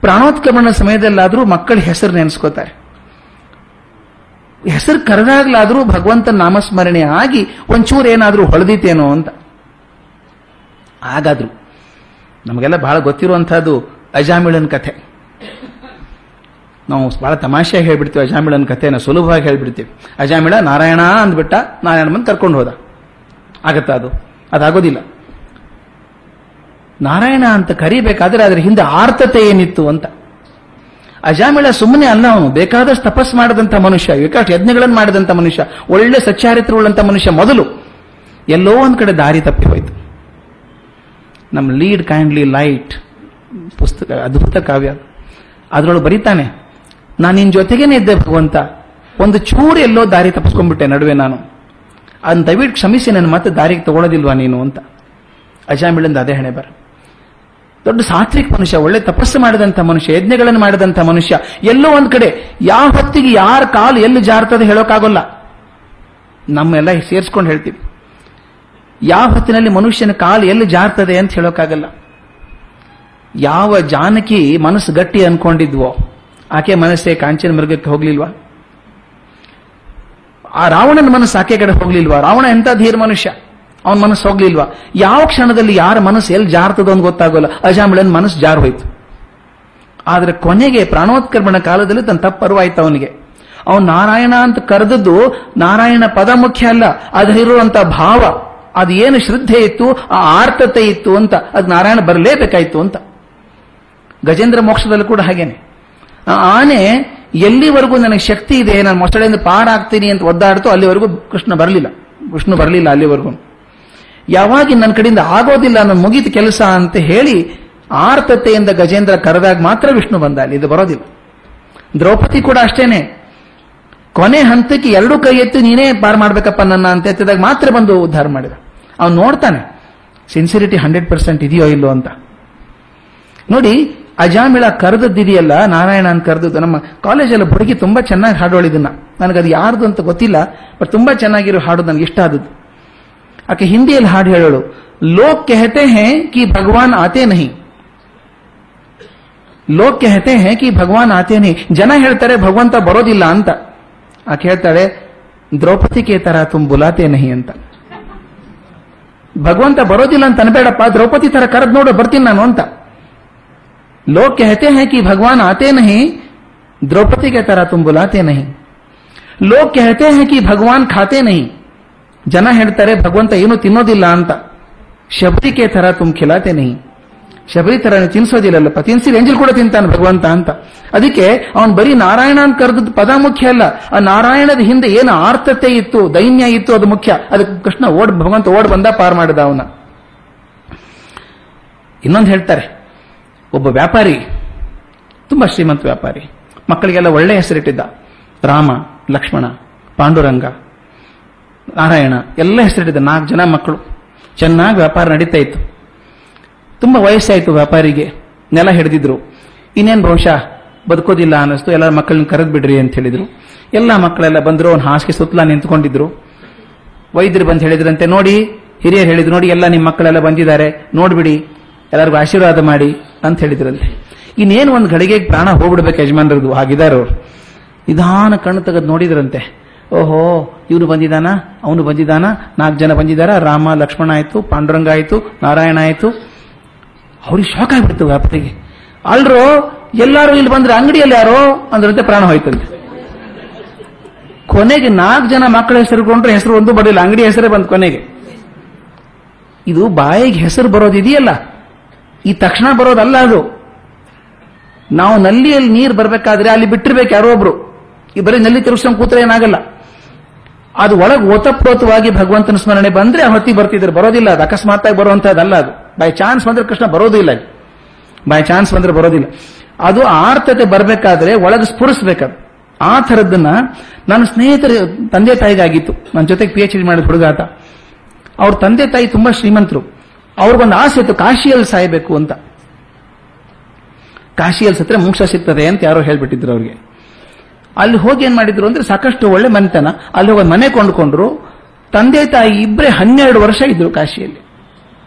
ಪ್ರಾಣೋತ್ಕ್ರಮಣ ಸಮಯದಲ್ಲಾದರೂ ಮಕ್ಕಳ ಹೆಸರು ನೆನೆಸ್ಕೋತಾರೆ. ಹೆಸರು ಕರೆದಾಗ್ಲಾದರೂ ಭಗವಂತನ ನಾಮಸ್ಮರಣೆ ಆಗಿ ಒಂಚೂರು ಏನಾದರೂ ಹೊಳೆದಿತ್ತೇನೋ ಅಂತ. ಹಾಗಾದ್ರು. ನಮಗೆಲ್ಲ ಬಹಳ ಗೊತ್ತಿರುವಂತಹದ್ದು ಅಜಾಮಿಳನ್ ಕಥೆ. ನಾವು ಬಹಳ ತಮಾಷೆ ಹೇಳ್ಬಿಡ್ತೀವಿ ಅಜಾಮಿಳನ್ ಕಥೆನ, ಸುಲಭವಾಗಿ ಹೇಳ್ಬಿಡ್ತೀವಿ. ಅಜಾಮಿಳ ನಾರಾಯಣ ಅಂದ್ಬಿಟ್ಟ ನಾರಾಯಣ ಬಂದು ಕರ್ಕೊಂಡು ಹೋದ. ಆಗತ್ತಾ ಅದು? ಅದಾಗೋದಿಲ್ಲ. ನಾರಾಯಣ ಅಂತ ಕರಿಬೇಕಾದ್ರೆ ಅದರ ಹಿಂದೆ ಆರ್ತತೆ ಏನಿತ್ತು ಅಂತ. ಅಜಾಮಿಳ ಸುಮ್ಮನೆ ಅಲ್ಲ ಅವನು ಬೇಕಾದಷ್ಟು ತಪಸ್ ಮಾಡಿದಂಥ ಮನುಷ್ಯ ಬೇಕಾಷ್ಟು ಯಜ್ಞಗಳನ್ನು ಮಾಡಿದಂಥ ಮನುಷ್ಯ, ಒಳ್ಳೆ ಸಚ್ಚಾರಿತ್ರವುಳ್ಳಂಥ ಮನುಷ್ಯ ಮೊದಲು. ಎಲ್ಲೋ ಒಂದು ಕಡೆ ದಾರಿ ತಪ್ಪಿ ಹೋಯ್ತು. ನಮ್ಮ ಲೀಡ್ ಕೈಂಡ್ಲಿ ಲೈಟ್ ಪುಸ್ತಕ, ಅದ್ಭುತ ಕಾವ್ಯ. ಅದರೊಳಗೆ ಬರೀತಾನೆ, ನಾನು ನಿನ್ನ ಜೊತೆಗೇನೆ ಇದ್ದೆ ಭಗವಂತ, ಒಂದು ಚೂರು ಎಲ್ಲೋ ದಾರಿ ತಪ್ಪಿಸ್ಕೊಂಡ್ಬಿಟ್ಟೆ ನಡುವೆ ನಾನು. ಅದನ್ನು ದಯವಿಟ್ಟು ಕ್ಷಮಿಸಿ ನನ್ನ ಮತ್ತೆ ದಾರಿಗೆ ತಗೊಳ್ಳೋದಿಲ್ವಾ ನೀನು ಅಂತ. ಅಜಾಮಿಳಿಂದ ಅದೇ ಹಣೆ ಬರ. ದೊಡ್ಡ ಸಾತ್ವಿಕ ಮನುಷ್ಯ, ಒಳ್ಳೆ ತಪಸ್ಸು ಮಾಡಿದಂಥ ಮನುಷ್ಯ, ಯಜ್ಞಗಳನ್ನು ಮಾಡಿದಂಥ ಮನುಷ್ಯ, ಎಲ್ಲೋ ಒಂದು ಕಡೆ ಯಾವ ಹೊತ್ತಿಗೆ ಯಾರ ಕಾಲು ಎಲ್ಲಿ ಜಾರ್ತದೆ ಹೇಳೋಕ್ಕಾಗೋಲ್ಲ ನಮ್ಮೆಲ್ಲ ಸೇರಿಸ್ಕೊಂಡು ಹೇಳ್ತೀವಿ. ಯಾವ ಹೊತ್ತಿನಲ್ಲಿ ಮನುಷ್ಯನ ಕಾಲು ಎಲ್ಲಿ ಜಾರ್ತದೆ ಅಂತ ಹೇಳೋಕ್ಕಾಗಲ್ಲ ಯಾವ ಜಾನಕಿ ಮನಸ್ಸು ಗಟ್ಟಿ ಅನ್ಕೊಂಡಿದ್ವೋ, ಆಕೆ ಮನಸ್ಸೇ ಕಾಂಚನ ಮೃಗಕ್ಕೆ ಹೋಗ್ಲಿಲ್ವಾ? ಆ ರಾವಣನ ಮನಸ್ಸು ಆಕೆ ಕಡೆ ಹೋಗ್ಲಿಲ್ವಾ? ರಾವಣ ಎಂತ ಧೀರ್ ಮನುಷ್ಯ? ಅವನ ಮನಸ್ಸು ಹೋಗ್ಲಿಲ್ವಾ? ಯಾವ ಕ್ಷಣದಲ್ಲಿ ಯಾರ ಮನಸ್ಸು ಎಲ್ಲಿ ಜಾರ್ತದೋ ಅಂತ ಗೊತ್ತಾಗೋಲ್ಲ. ಅಜಾಮಿಳನ್ ಮನಸ್ಸು ಜಾರ್ ಹೋಯ್ತು. ಆದ್ರೆ ಕೊನೆಗೆ ಪ್ರಾಣೋತ್ಕರ್ಮಣ ಕಾಲದಲ್ಲಿ ತನ್ನ ತಪ್ಪರುವಾಯ್ತು ಅವನಿಗೆ. ಅವನು ನಾರಾಯಣ ಅಂತ ಕರೆದದ್ದು ನಾರಾಯಣ ಪದ ಮುಖ್ಯ ಅಲ್ಲ ಅದರಲ್ಲಿರುವಂತ ಭಾವ. ಅದು ಏನು ಶ್ರದ್ಧೆ ಇತ್ತು, ಆ ಆರ್ತತೆ ಇತ್ತು ಅಂತ, ಅದು ನಾರಾಯಣ ಬರಲೇಬೇಕಾಯ್ತು ಅಂತ. ಗಜೇಂದ್ರ ಮೋಕ್ಷದಲ್ಲೂ ಕೂಡ ಹಾಗೇನೆ. ಆನೆ ಎಲ್ಲಿವರೆಗೂ ನನಗೆ ಶಕ್ತಿ ಇದೆ, ನಾನು ಮೊಸಳೆಯಿಂದ ಪಾರಾಗ್ತೀನಿ ಅಂತ ಒದ್ದಾಡ್ತು ಅಲ್ಲಿವರೆಗೂ ಕೃಷ್ಣ ಬರಲಿಲ್ಲ. ವಿಷ್ಣು ಬರಲಿಲ್ಲ ಅಲ್ಲಿವರೆಗೂ. ಯಾವಾಗ ನನ್ನ ಕಡೆಯಿಂದ ಆಗೋದಿಲ್ಲ ನನ್ನ ಮುಗಿದ ಕೆಲಸ ಅಂತ ಹೇಳಿ ಆರ್ತತೆಯಿಂದ ಗಜೇಂದ್ರ ಕರೆದಾಗ ಮಾತ್ರ ವಿಷ್ಣು ಬಂದ ಅಲ್ಲಿ ಇದು ಬರೋದಿಲ್ಲ. ದ್ರೌಪದಿ ಕೂಡ ಅಷ್ಟೇನೆ. ಕೊನೆ ಹಂತಕ್ಕೆ ಎರಡು ಕೈ ಎತ್ತಿ ನೀನೇ ಪಾರ್ ಮಾಡ್ಬೇಕಪ್ಪ ನನ್ನ ಅಂತ ಎತ್ತಿದಾಗ ಮಾತ್ರ ಬಂದು ಉದ್ಧಾರ ಮಾಡಿದ. ಅವನು ನೋಡ್ತಾನೆ ಸಿನ್ಸಿರಿಟಿ ಹಂಡ್ರೆಡ್ ಪರ್ಸೆಂಟ್ ಇದೆಯೋ ಇಲ್ಲೋ ಅಂತ. ನೋಡಿ, ಅಜಾಮಿಳ ಕರೆದದ್ದಿದೆಯಲ್ಲ ನಾರಾಯಣ ಅಂತ ಕರೆದದ್ದು, ನಮ್ಮ ಕಾಲೇಜಲ್ಲಿ ಹುಡುಗಿ ತುಂಬಾ ಚೆನ್ನಾಗಿ ಹಾಡೋಳು ನನಗೆ ನನಗದು ಯಾರ್ದು ಅಂತ ಗೊತ್ತಿಲ್ಲ ಬಟ್ ತುಂಬಾ ಚೆನ್ನಾಗಿರೋ ಹಾಡು ನನಗೆ ಇಷ್ಟ ಆದದ್ದು. ಆಕೆ ಹಿಂದಿಯಲ್ಲಿ ಹಾಡು ಹೇಳೋಳು ಲೋಕ್ ಕೆಹತೆ ಹೇ ಕಿ ಭಗವಾನ್ ಆತೆ ನಹಿ ಲೋಕ್ ಕೆಹತೆ ಹೇ ಕಿ ಭಗವಾನ್ ಆತೆ ನಹಿ ಜನ ಹೇಳ್ತಾರೆ ಭಗವಂತ ಬರೋದಿಲ್ಲ ಅಂತ ಆಕೆ ಹೇಳ್ತಾಳೆ ದ್ರೌಪದಿ ಕೆ ತರ ತುಮ್ ಬುಲಾತೆ ನಹಿ ಅಂತ ಭಗವಂತ ಬರೋದಿಲ್ಲ ಅಂತ ಅನ್ಬೇಡಪ್ಪ ದ್ರೌಪದಿ ತರ ಕರೆದ್ ನೋಡು ಬರ್ತೀನಿ ನಾನು ಅಂತ लोग कहते हैं कि भगवान आते नहीं द्रौपदी के तरह तुम बुलाते नहीं लोग कहते हैं कि भगवान खाते नहीं ಜನ ಹೇಳ್ತಾರೆ, ಭಗವಂತ ಏನು ತಿನ್ನೋದಿಲ್ಲ ಅಂತ. ಶಬರಿಕೆ ತರ ತುಮ್ ಖಿಲಾತೆ ನಹಿ. ಶಬರಿ ತರ ತಿನ್ಸೋದಿಲ್ಲಲ್ಲಪ್ಪ ತಿನ್ಸಿ ಎಂಜಲ್ ಕೂಡ ತಿಂತಾನೆ ಭಗವಂತ ಅಂತ. ಅದಕ್ಕೆ ಅವನು ಬರೀ ನಾರಾಯಣ ಅಂತ ಕರೆದದ್ ಪದ ಮುಖ್ಯ ಅಲ್ಲ. ಆ ನಾರಾಯಣದ ಹಿಂದೆ ಏನು ಆರ್ತತೆ ಇತ್ತು, ದೈನ್ಯ ಇತ್ತು ಅದು ಮುಖ್ಯ. ಅದಕ್ಕೆ ಕೃಷ್ಣ ಓಡ್, ಭಗವಂತ ಓಡ್ ಬಂದ ಪಾರ್ ಮಾಡಿದ ಅವನ. ಇನ್ನೊಂದು ಹೇಳ್ತಾರೆ, ಒಬ್ಬ ವ್ಯಾಪಾರಿ, ತುಂಬಾ ಶ್ರೀಮಂತ ವ್ಯಾಪಾರಿ. ಮಕ್ಕಳಿಗೆಲ್ಲ ಒಳ್ಳೆ ಹೆಸರಿಟ್ಟಿದ್ದ. ರಾಮ, ಲಕ್ಷ್ಮಣ, ಪಾಂಡುರಂಗ. ನಾರಾಯಣ, ಎಲ್ಲ ಹೆಸರಿಟ್ಟಿದ್ದ ನಾಲ್ಕು ಜನ ಮಕ್ಕಳು. ಚೆನ್ನಾಗಿ ವ್ಯಾಪಾರ ನಡೀತಾ ಇತ್ತು. ತುಂಬ ವಯಸ್ಸಾಯಿತು ವ್ಯಾಪಾರಿಗೆ. ನೆಲ ಹಿಡಿದಿದ್ರು. ಇನ್ನೇನು ಬಹುಶಃ ಬದುಕೋದಿಲ್ಲ ಅನ್ನಿಸ್ತು. ಎಲ್ಲ ಮಕ್ಕಳನ್ನ ಕರೆದು ಬಿಡ್ರಿ ಅಂತ ಹೇಳಿದ್ರು. ಎಲ್ಲ ಮಕ್ಕಳೆಲ್ಲ ಬಂದರು, ಅವ್ನು ಹಾಸಿಗೆ ಸುತ್ತಲ ನಿಂತ್ಕೊಂಡಿದ್ರು. ವೈದ್ಯರು ಬಂದು ಹೇಳಿದ್ರಂತೆ, ನೋಡಿ, ಹಿರಿಯರು ಹೇಳಿದ್ರು, ನೋಡಿ, ಎಲ್ಲ ನಿಮ್ಮ ಮಕ್ಕಳೆಲ್ಲ ಬಂದಿದ್ದಾರೆ. ನೋಡ್ಬಿಡಿ, ಎಲ್ಲರಿಗೂ ಆಶೀರ್ವಾದ ಮಾಡಿ ಅಂತ ಹೇಳಿದ್ರಂತೆ. ಇನ್ನೇನು ಒಂದು ಘಳಿಗೆಗೆ ಪ್ರಾಣ ಹೋಗ್ಬಿಡ್ಬೇಕು ಯಜಮಾನ್ರದ್ದು. ಹಾಗಿದ್ದಾರೆ ಅವ್ರು. ನಿಧಾನ ಕಣ್ಣು ತೆಗೆದು ನೋಡಿದ್ರಂತೆ. ಓಹೋ, ಇವನು ಬಂದಿದ್ದಾನ? ಅವನು ಬಂದಿದ್ದಾನ? ನಾಲ್ಕು ಜನ ಬಂದಿದ್ದಾರ? ರಾಮ, ಲಕ್ಷ್ಮಣ ಆಯಿತು, ಪಾಂಡುರಂಗ ಆಯಿತು, ನಾರಾಯಣ ಆಯಿತು. ಅವ್ರಿಗೆ ಶಾಕ್ ಆಗಿಬಿಡ್ತು ವ್ಯಾಪ್ತಿಗೆ. ಅಲ್ರು, ಎಲ್ಲರೂ ಇಲ್ಲಿ ಬಂದ್ರೆ ಅಂಗಡಿಯಲ್ಲಿ ಯಾರೋ? ಅಂದ್ರಂತೆ ಪ್ರಾಣ ಹೋಯ್ತಂತೆ. ಕೊನೆಗೆ ನಾಲ್ಕು ಜನ ಮಕ್ಕಳ ಹೆಸರು ಕೊಂಡ್ರೆ ಹೆಸರು ಒಂದು ಬರಲಿಲ್ಲ. ಅಂಗಡಿ ಹೆಸರೇ ಬಂತು ಕೊನೆಗೆ. ಇದು ಬಾಯಿಗೆ ಹೆಸರು ಬರೋದಿದೆಯಲ್ಲ ಈ ತಕ್ಷಣ ಬರೋದಲ್ಲ ಅದು. ನಾವು ನಲ್ಲಿಯಲ್ಲಿ ನೀರು ಬರಬೇಕಾದ್ರೆ ಅಲ್ಲಿ ಬಿಟ್ಟಿರ್ಬೇಕು ಯಾರೋ ಒಬ್ರು. ಈ ಬರೀ ನಲ್ಲಿ ತಿರುಗಿಸ್ಕೊಂಡು ಕೂತ್ರೆ ಏನಾಗಲ್ಲ. ಅದು ಒಳಗೆ ಓತಪ್ರೋತವಾಗಿ ಭಗವಂತನ ಸ್ಮರಣೆ ಬಂದ್ರೆ ಹೊತ್ತಿಗೆ ಬರ್ತಿದ್ರು. ಬರೋದಿಲ್ಲ ಅದು. ಅಕಸ್ಮಾತ್ತಾಗಿ ಬರುವಂತಹದ್ದಲ್ಲ ಅದು. ಬೈ ಚಾನ್ಸ್ ಬಂದ್ರೆ ಕೃಷ್ಣ ಬರೋದಿಲ್ಲ ಬೈ ಚಾನ್ಸ್ ಬಂದ್ರೆ ಬರೋದಿಲ್ಲ. ಅದು ಆರ್ಥತೆ ಬರಬೇಕಾದ್ರೆ ಒಳಗೆ ಸ್ಫುರಿಸ್ಬೇಕದು. ಆ ಥರದ್ದನ್ನ ನನ್ನ ಸ್ನೇಹಿತರ, ತಂದೆ ತಾಯಿಗಾಗಿತ್ತು. ನನ್ನ ಜೊತೆಗೆ ಪಿ ಎಚ್ ಡಿ ಮಾಡಿದ ಹುಡುಗ ಆತ. ಅವ್ರ ತಂದೆ ತಾಯಿ ತುಂಬಾ ಶ್ರೀಮಂತರು. ಅವ್ರಿಗೊಂದು ಆಸೆ ಇತ್ತು, ಕಾಶಿಯಲ್ಲಿ ಸಾಯಬೇಕು ಅಂತ. ಕಾಶಿಯಲ್ಲಿ ಸತ್ರೆ ಮೋಕ್ಷ ಸಿಗ್ತದೆ ಅಂತ ಯಾರೋ ಹೇಳ್ಬಿಟ್ಟಿದ್ರು ಅವ್ರಿಗೆ. ಅಲ್ಲಿ ಹೋಗಿ ಏನ್ ಮಾಡಿದ್ರು ಅಂದ್ರೆ ಸಾಕಷ್ಟು ಒಳ್ಳೆ ಮನೆತನ. ಅಲ್ಲಿ ಹೋಗಿ ಮನೆ ಕೊಂಡ್ಕೊಂಡ್ರು. ತಂದೆ ತಾಯಿ ಇಬ್ಬರೇ ಹನ್ನೆರಡು ವರ್ಷ ಇದ್ರು ಕಾಶಿಯಲ್ಲಿ.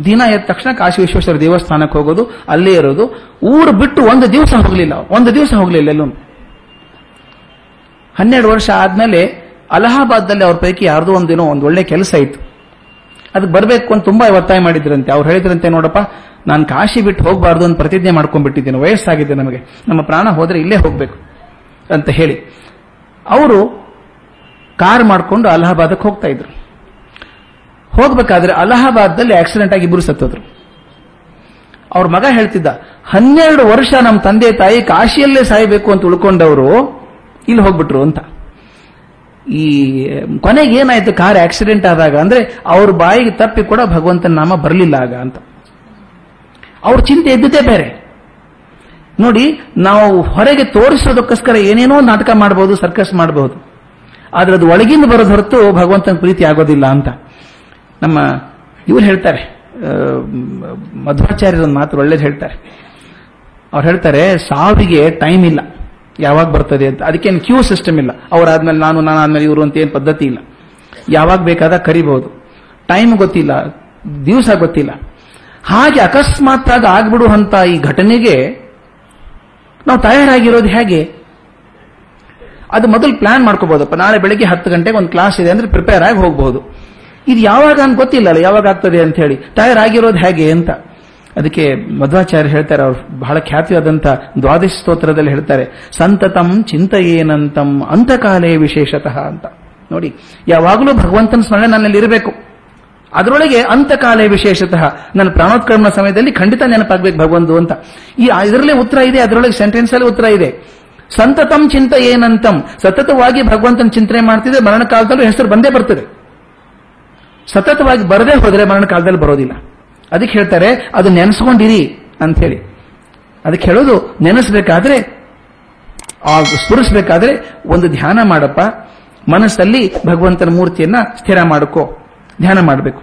ದಿನ ಎದ್ದ ತಕ್ಷಣ ಕಾಶಿ ವಿಶ್ವೇಶ್ವರ ದೇವಸ್ಥಾನಕ್ಕೆ ಹೋಗೋದು, ಅಲ್ಲೇ ಇರೋದು. ಊರು ಬಿಟ್ಟು ಒಂದು ದಿವಸ ಹೋಗಲಿಲ್ಲ. ಒಂದು ದಿವಸ ಹೋಗಲಿಲ್ಲ ಎಲ್ಲೂ ಹನ್ನೆರಡು ವರ್ಷ ಆದ್ಮೇಲೆ ಅಲಹಾಬಾದ್ದಲ್ಲಿ ಅವ್ರ ಪೈಕಿ ಯಾರ್ದೋ ಒಂದೇನೋ ಒಂದು ಒಳ್ಳೆ ಕೆಲಸ ಇತ್ತು. ಅದಕ್ಕೆ ಬರಬೇಕು ಅಂತ ತುಂಬಾ ಒತ್ತಾಯ ಮಾಡಿದ್ರಂತೆ. ಅವ್ರು ಹೇಳಿದ್ರಂತೆ, ನೋಡಪ್ಪ, ನಾನು ಕಾಶಿ ಬಿಟ್ಟು ಹೋಗಬಾರ್ದು ಅಂತ ಪ್ರತಿಜ್ಞೆ ಮಾಡ್ಕೊಂಡ್ಬಿಟ್ಟಿದ್ದೇನೆ. ವಯಸ್ಸಾಗಿದೆ ನಮಗೆ. ನಮ್ಮ ಪ್ರಾಣ ಹೋದ್ರೆ ಇಲ್ಲೇ ಹೋಗ್ಬೇಕು. ಅಂತ ಹೇಳಿ ಅವರು ಕಾರ್ ಮಾಡಿಕೊಂಡು ಅಲಹಾಬಾದಕ್ಕೆ ಹೋಗ್ತಾ ಇದ್ರು. ಹೋಗಬೇಕಾದ್ರೆ ಅಲಹಾಬಾದ್ದಲ್ಲಿ ಆಕ್ಸಿಡೆಂಟ್ ಆಗಿ ಇಬ್ಬರು ಸತ್ತೋದ್ರು. ಅವ್ರ ಮಗ ಹೇಳ್ತಿದ್ದ, ಹನ್ನೆರಡು ವರ್ಷ ನಮ್ಮ ತಂದೆ ತಾಯಿ ಕಾಶಿಯಲ್ಲೇ ಸಾಯಬೇಕು ಅಂತ ಉಳ್ಕೊಂಡವರು, ಇಲ್ಲಿ ಹೋಗ್ಬಿಟ್ರು ಅಂತ. ಈ ಕೊನೆಗೆ ಏನಾಯ್ತು, ಕಾರ್ ಆಕ್ಸಿಡೆಂಟ್ ಆದಾಗ, ಅಂದ್ರೆ ಅವ್ರ ಬಾಯಿಗೆ ತಪ್ಪಿ ಕೂಡ ಭಗವಂತನ ನಾಮ ಬರಲಿಲ್ಲ ಆಗ ಅಂತ. ಅವ್ರ ಚಿಂತೆ ಎದ್ದಿದ್ದೇ ಬೇರೆ. ನೋಡಿ, ನಾವು ಹೊರಗೆ ತೋರಿಸೋದಕ್ಕೋಸ್ಕರ ಏನೇನೋ ನಾಟಕ ಮಾಡಬಹುದು ಸರ್ಕಸ್ ಮಾಡಬಹುದು ಆದ್ರೆ ಅದು ಒಳಗಿಂದ ಬರೋದು ಹೊರತು ಭಗವಂತನ ಪ್ರೀತಿ ಆಗೋದಿಲ್ಲ ಅಂತ. ನಮ್ಮ ಇವ್ರು ಹೇಳ್ತಾರೆ ಮಧ್ವಾಚಾರ್ಯರ ಒಂದು ಮಾತು ಒಳ್ಳೇದು ಹೇಳ್ತಾರೆ. ಅವ್ರು ಹೇಳ್ತಾರೆ, ಸಾವಿಗೆ ಟೈಮ್ ಇಲ್ಲ. ಯಾವಾಗ ಬರ್ತದೆ ಅಂತ. ಅದಕ್ಕೇನು ಕ್ಯೂ ಸಿಸ್ಟಮ್ ಇಲ್ಲ. ಅವ್ರಾದ್ಮೇಲೆ ನಾನು ನಾನು ಆದ್ಮೇಲೆ ಇವರು ಅಂತ ಏನು ಪದ್ಧತಿ ಇಲ್ಲ. ಯಾವಾಗ ಬೇಕಾದಾಗ ಕರಿಬಹುದು. ಟೈಮ್ ಗೊತ್ತಿಲ್ಲ. ದಿವಸ ಗೊತ್ತಿಲ್ಲ. ಹಾಗೆ ಅಕಸ್ಮಾತ್ತಾಗಿ ಆಗ್ಬಿಡುವಂತ ಈ ಘಟನೆಗೆ ನಾವು ತಯಾರಾಗಿರೋದು ಹೇಗೆ? ಅದು ಮೊದಲು ಪ್ಲಾನ್ ಮಾಡ್ಕೋಬಹುದಪ್ಪ ನಾಳೆ ಬೆಳಿಗ್ಗೆ ಹತ್ತು ಗಂಟೆಗೆ ಒಂದು ಕ್ಲಾಸ್ ಇದೆ ಅಂದ್ರೆ ಪ್ರಿಪೇರ್ ಆಗಿ ಹೋಗಬಹುದು ಇದು ಯಾವಾಗ ಅಂತ ಗೊತ್ತಿಲ್ಲಲ್ಲ, ಯಾವಾಗ ಆಗ್ತದೆ ಅಂತ ಹೇಳಿ. ತಯಾರಾಗಿರೋದು ಹೇಗೆ ಅಂತ. ಅದಕ್ಕೆ ಮಧ್ವಾಚಾರ್ಯ ಹೇಳ್ತಾರೆ, ಅವ್ರು ಬಹಳ ಖ್ಯಾತಿಯಾದಂಥ ದ್ವಾದಶ ಸ್ತೋತ್ರದಲ್ಲಿ ಹೇಳ್ತಾರೆ, ಸಂತತಂ ಚಿಂತೆಯೇನಂತಂ ಅಂತಕಾಲೇ ವಿಶೇಷತಃ ಅಂತ. ನೋಡಿ, ಯಾವಾಗಲೂ ಭಗವಂತನ ಸ್ಮರಣೆ ನನ್ನಲ್ಲಿ ಇರಬೇಕು. ಅದರೊಳಗೆ ಅಂತಕಾಲ ವಿಶೇಷತಃ ನನ್ನ ಪ್ರಾಣೋತ್ಕ್ರಮಣ ಸಮಯದಲ್ಲಿ ಖಂಡಿತ ನೆನಪಾಗ್ಬೇಕು ಭಗವಂತು ಅಂತ. ಈ ಇದರಲ್ಲೇ ಉತ್ತರ ಇದೆ, ಅದರೊಳಗೆ ಸೆಂಟೆನ್ಸ್ ಅಲ್ಲಿ ಉತ್ತರ ಇದೆ. ಸಂತತಂ ಚಿಂತ ಏನಂತಂ. ಸತತವಾಗಿ ಭಗವಂತನ ಚಿಂತನೆ ಮಾಡ್ತಿದ್ರೆ ಮರಣ ಕಾಲದಲ್ಲೂ ಹೆಸರು ಬಂದೇ ಬರ್ತದೆ. ಸತತವಾಗಿ ಬರದೇ ಹೋದರೆ ಮರಣ ಕಾಲದಲ್ಲಿ ಬರೋದಿಲ್ಲ. ಅದಕ್ಕೆ ಹೇಳ್ತಾರೆ, ಅದು ನೆನೆಸ್ಕೊಂಡಿರಿ ಅಂತ ಹೇಳಿ ಅದಕ್ಕೆ ಹೇಳೋದು, ನೆನೆಸ್ಬೇಕಾದ್ರೆ, ಆ ಸ್ಫುರಿಸ್ಬೇಕಾದ್ರೆ ಒಂದು ಧ್ಯಾನ ಮಾಡಪ್ಪ. ಮನಸ್ಸಲ್ಲಿ ಭಗವಂತನ ಮೂರ್ತಿಯನ್ನ ಸ್ಥಿರ ಮಾಡ್ಕೋ. ಧ್ಯಾನ ಮಾಡಬೇಕು.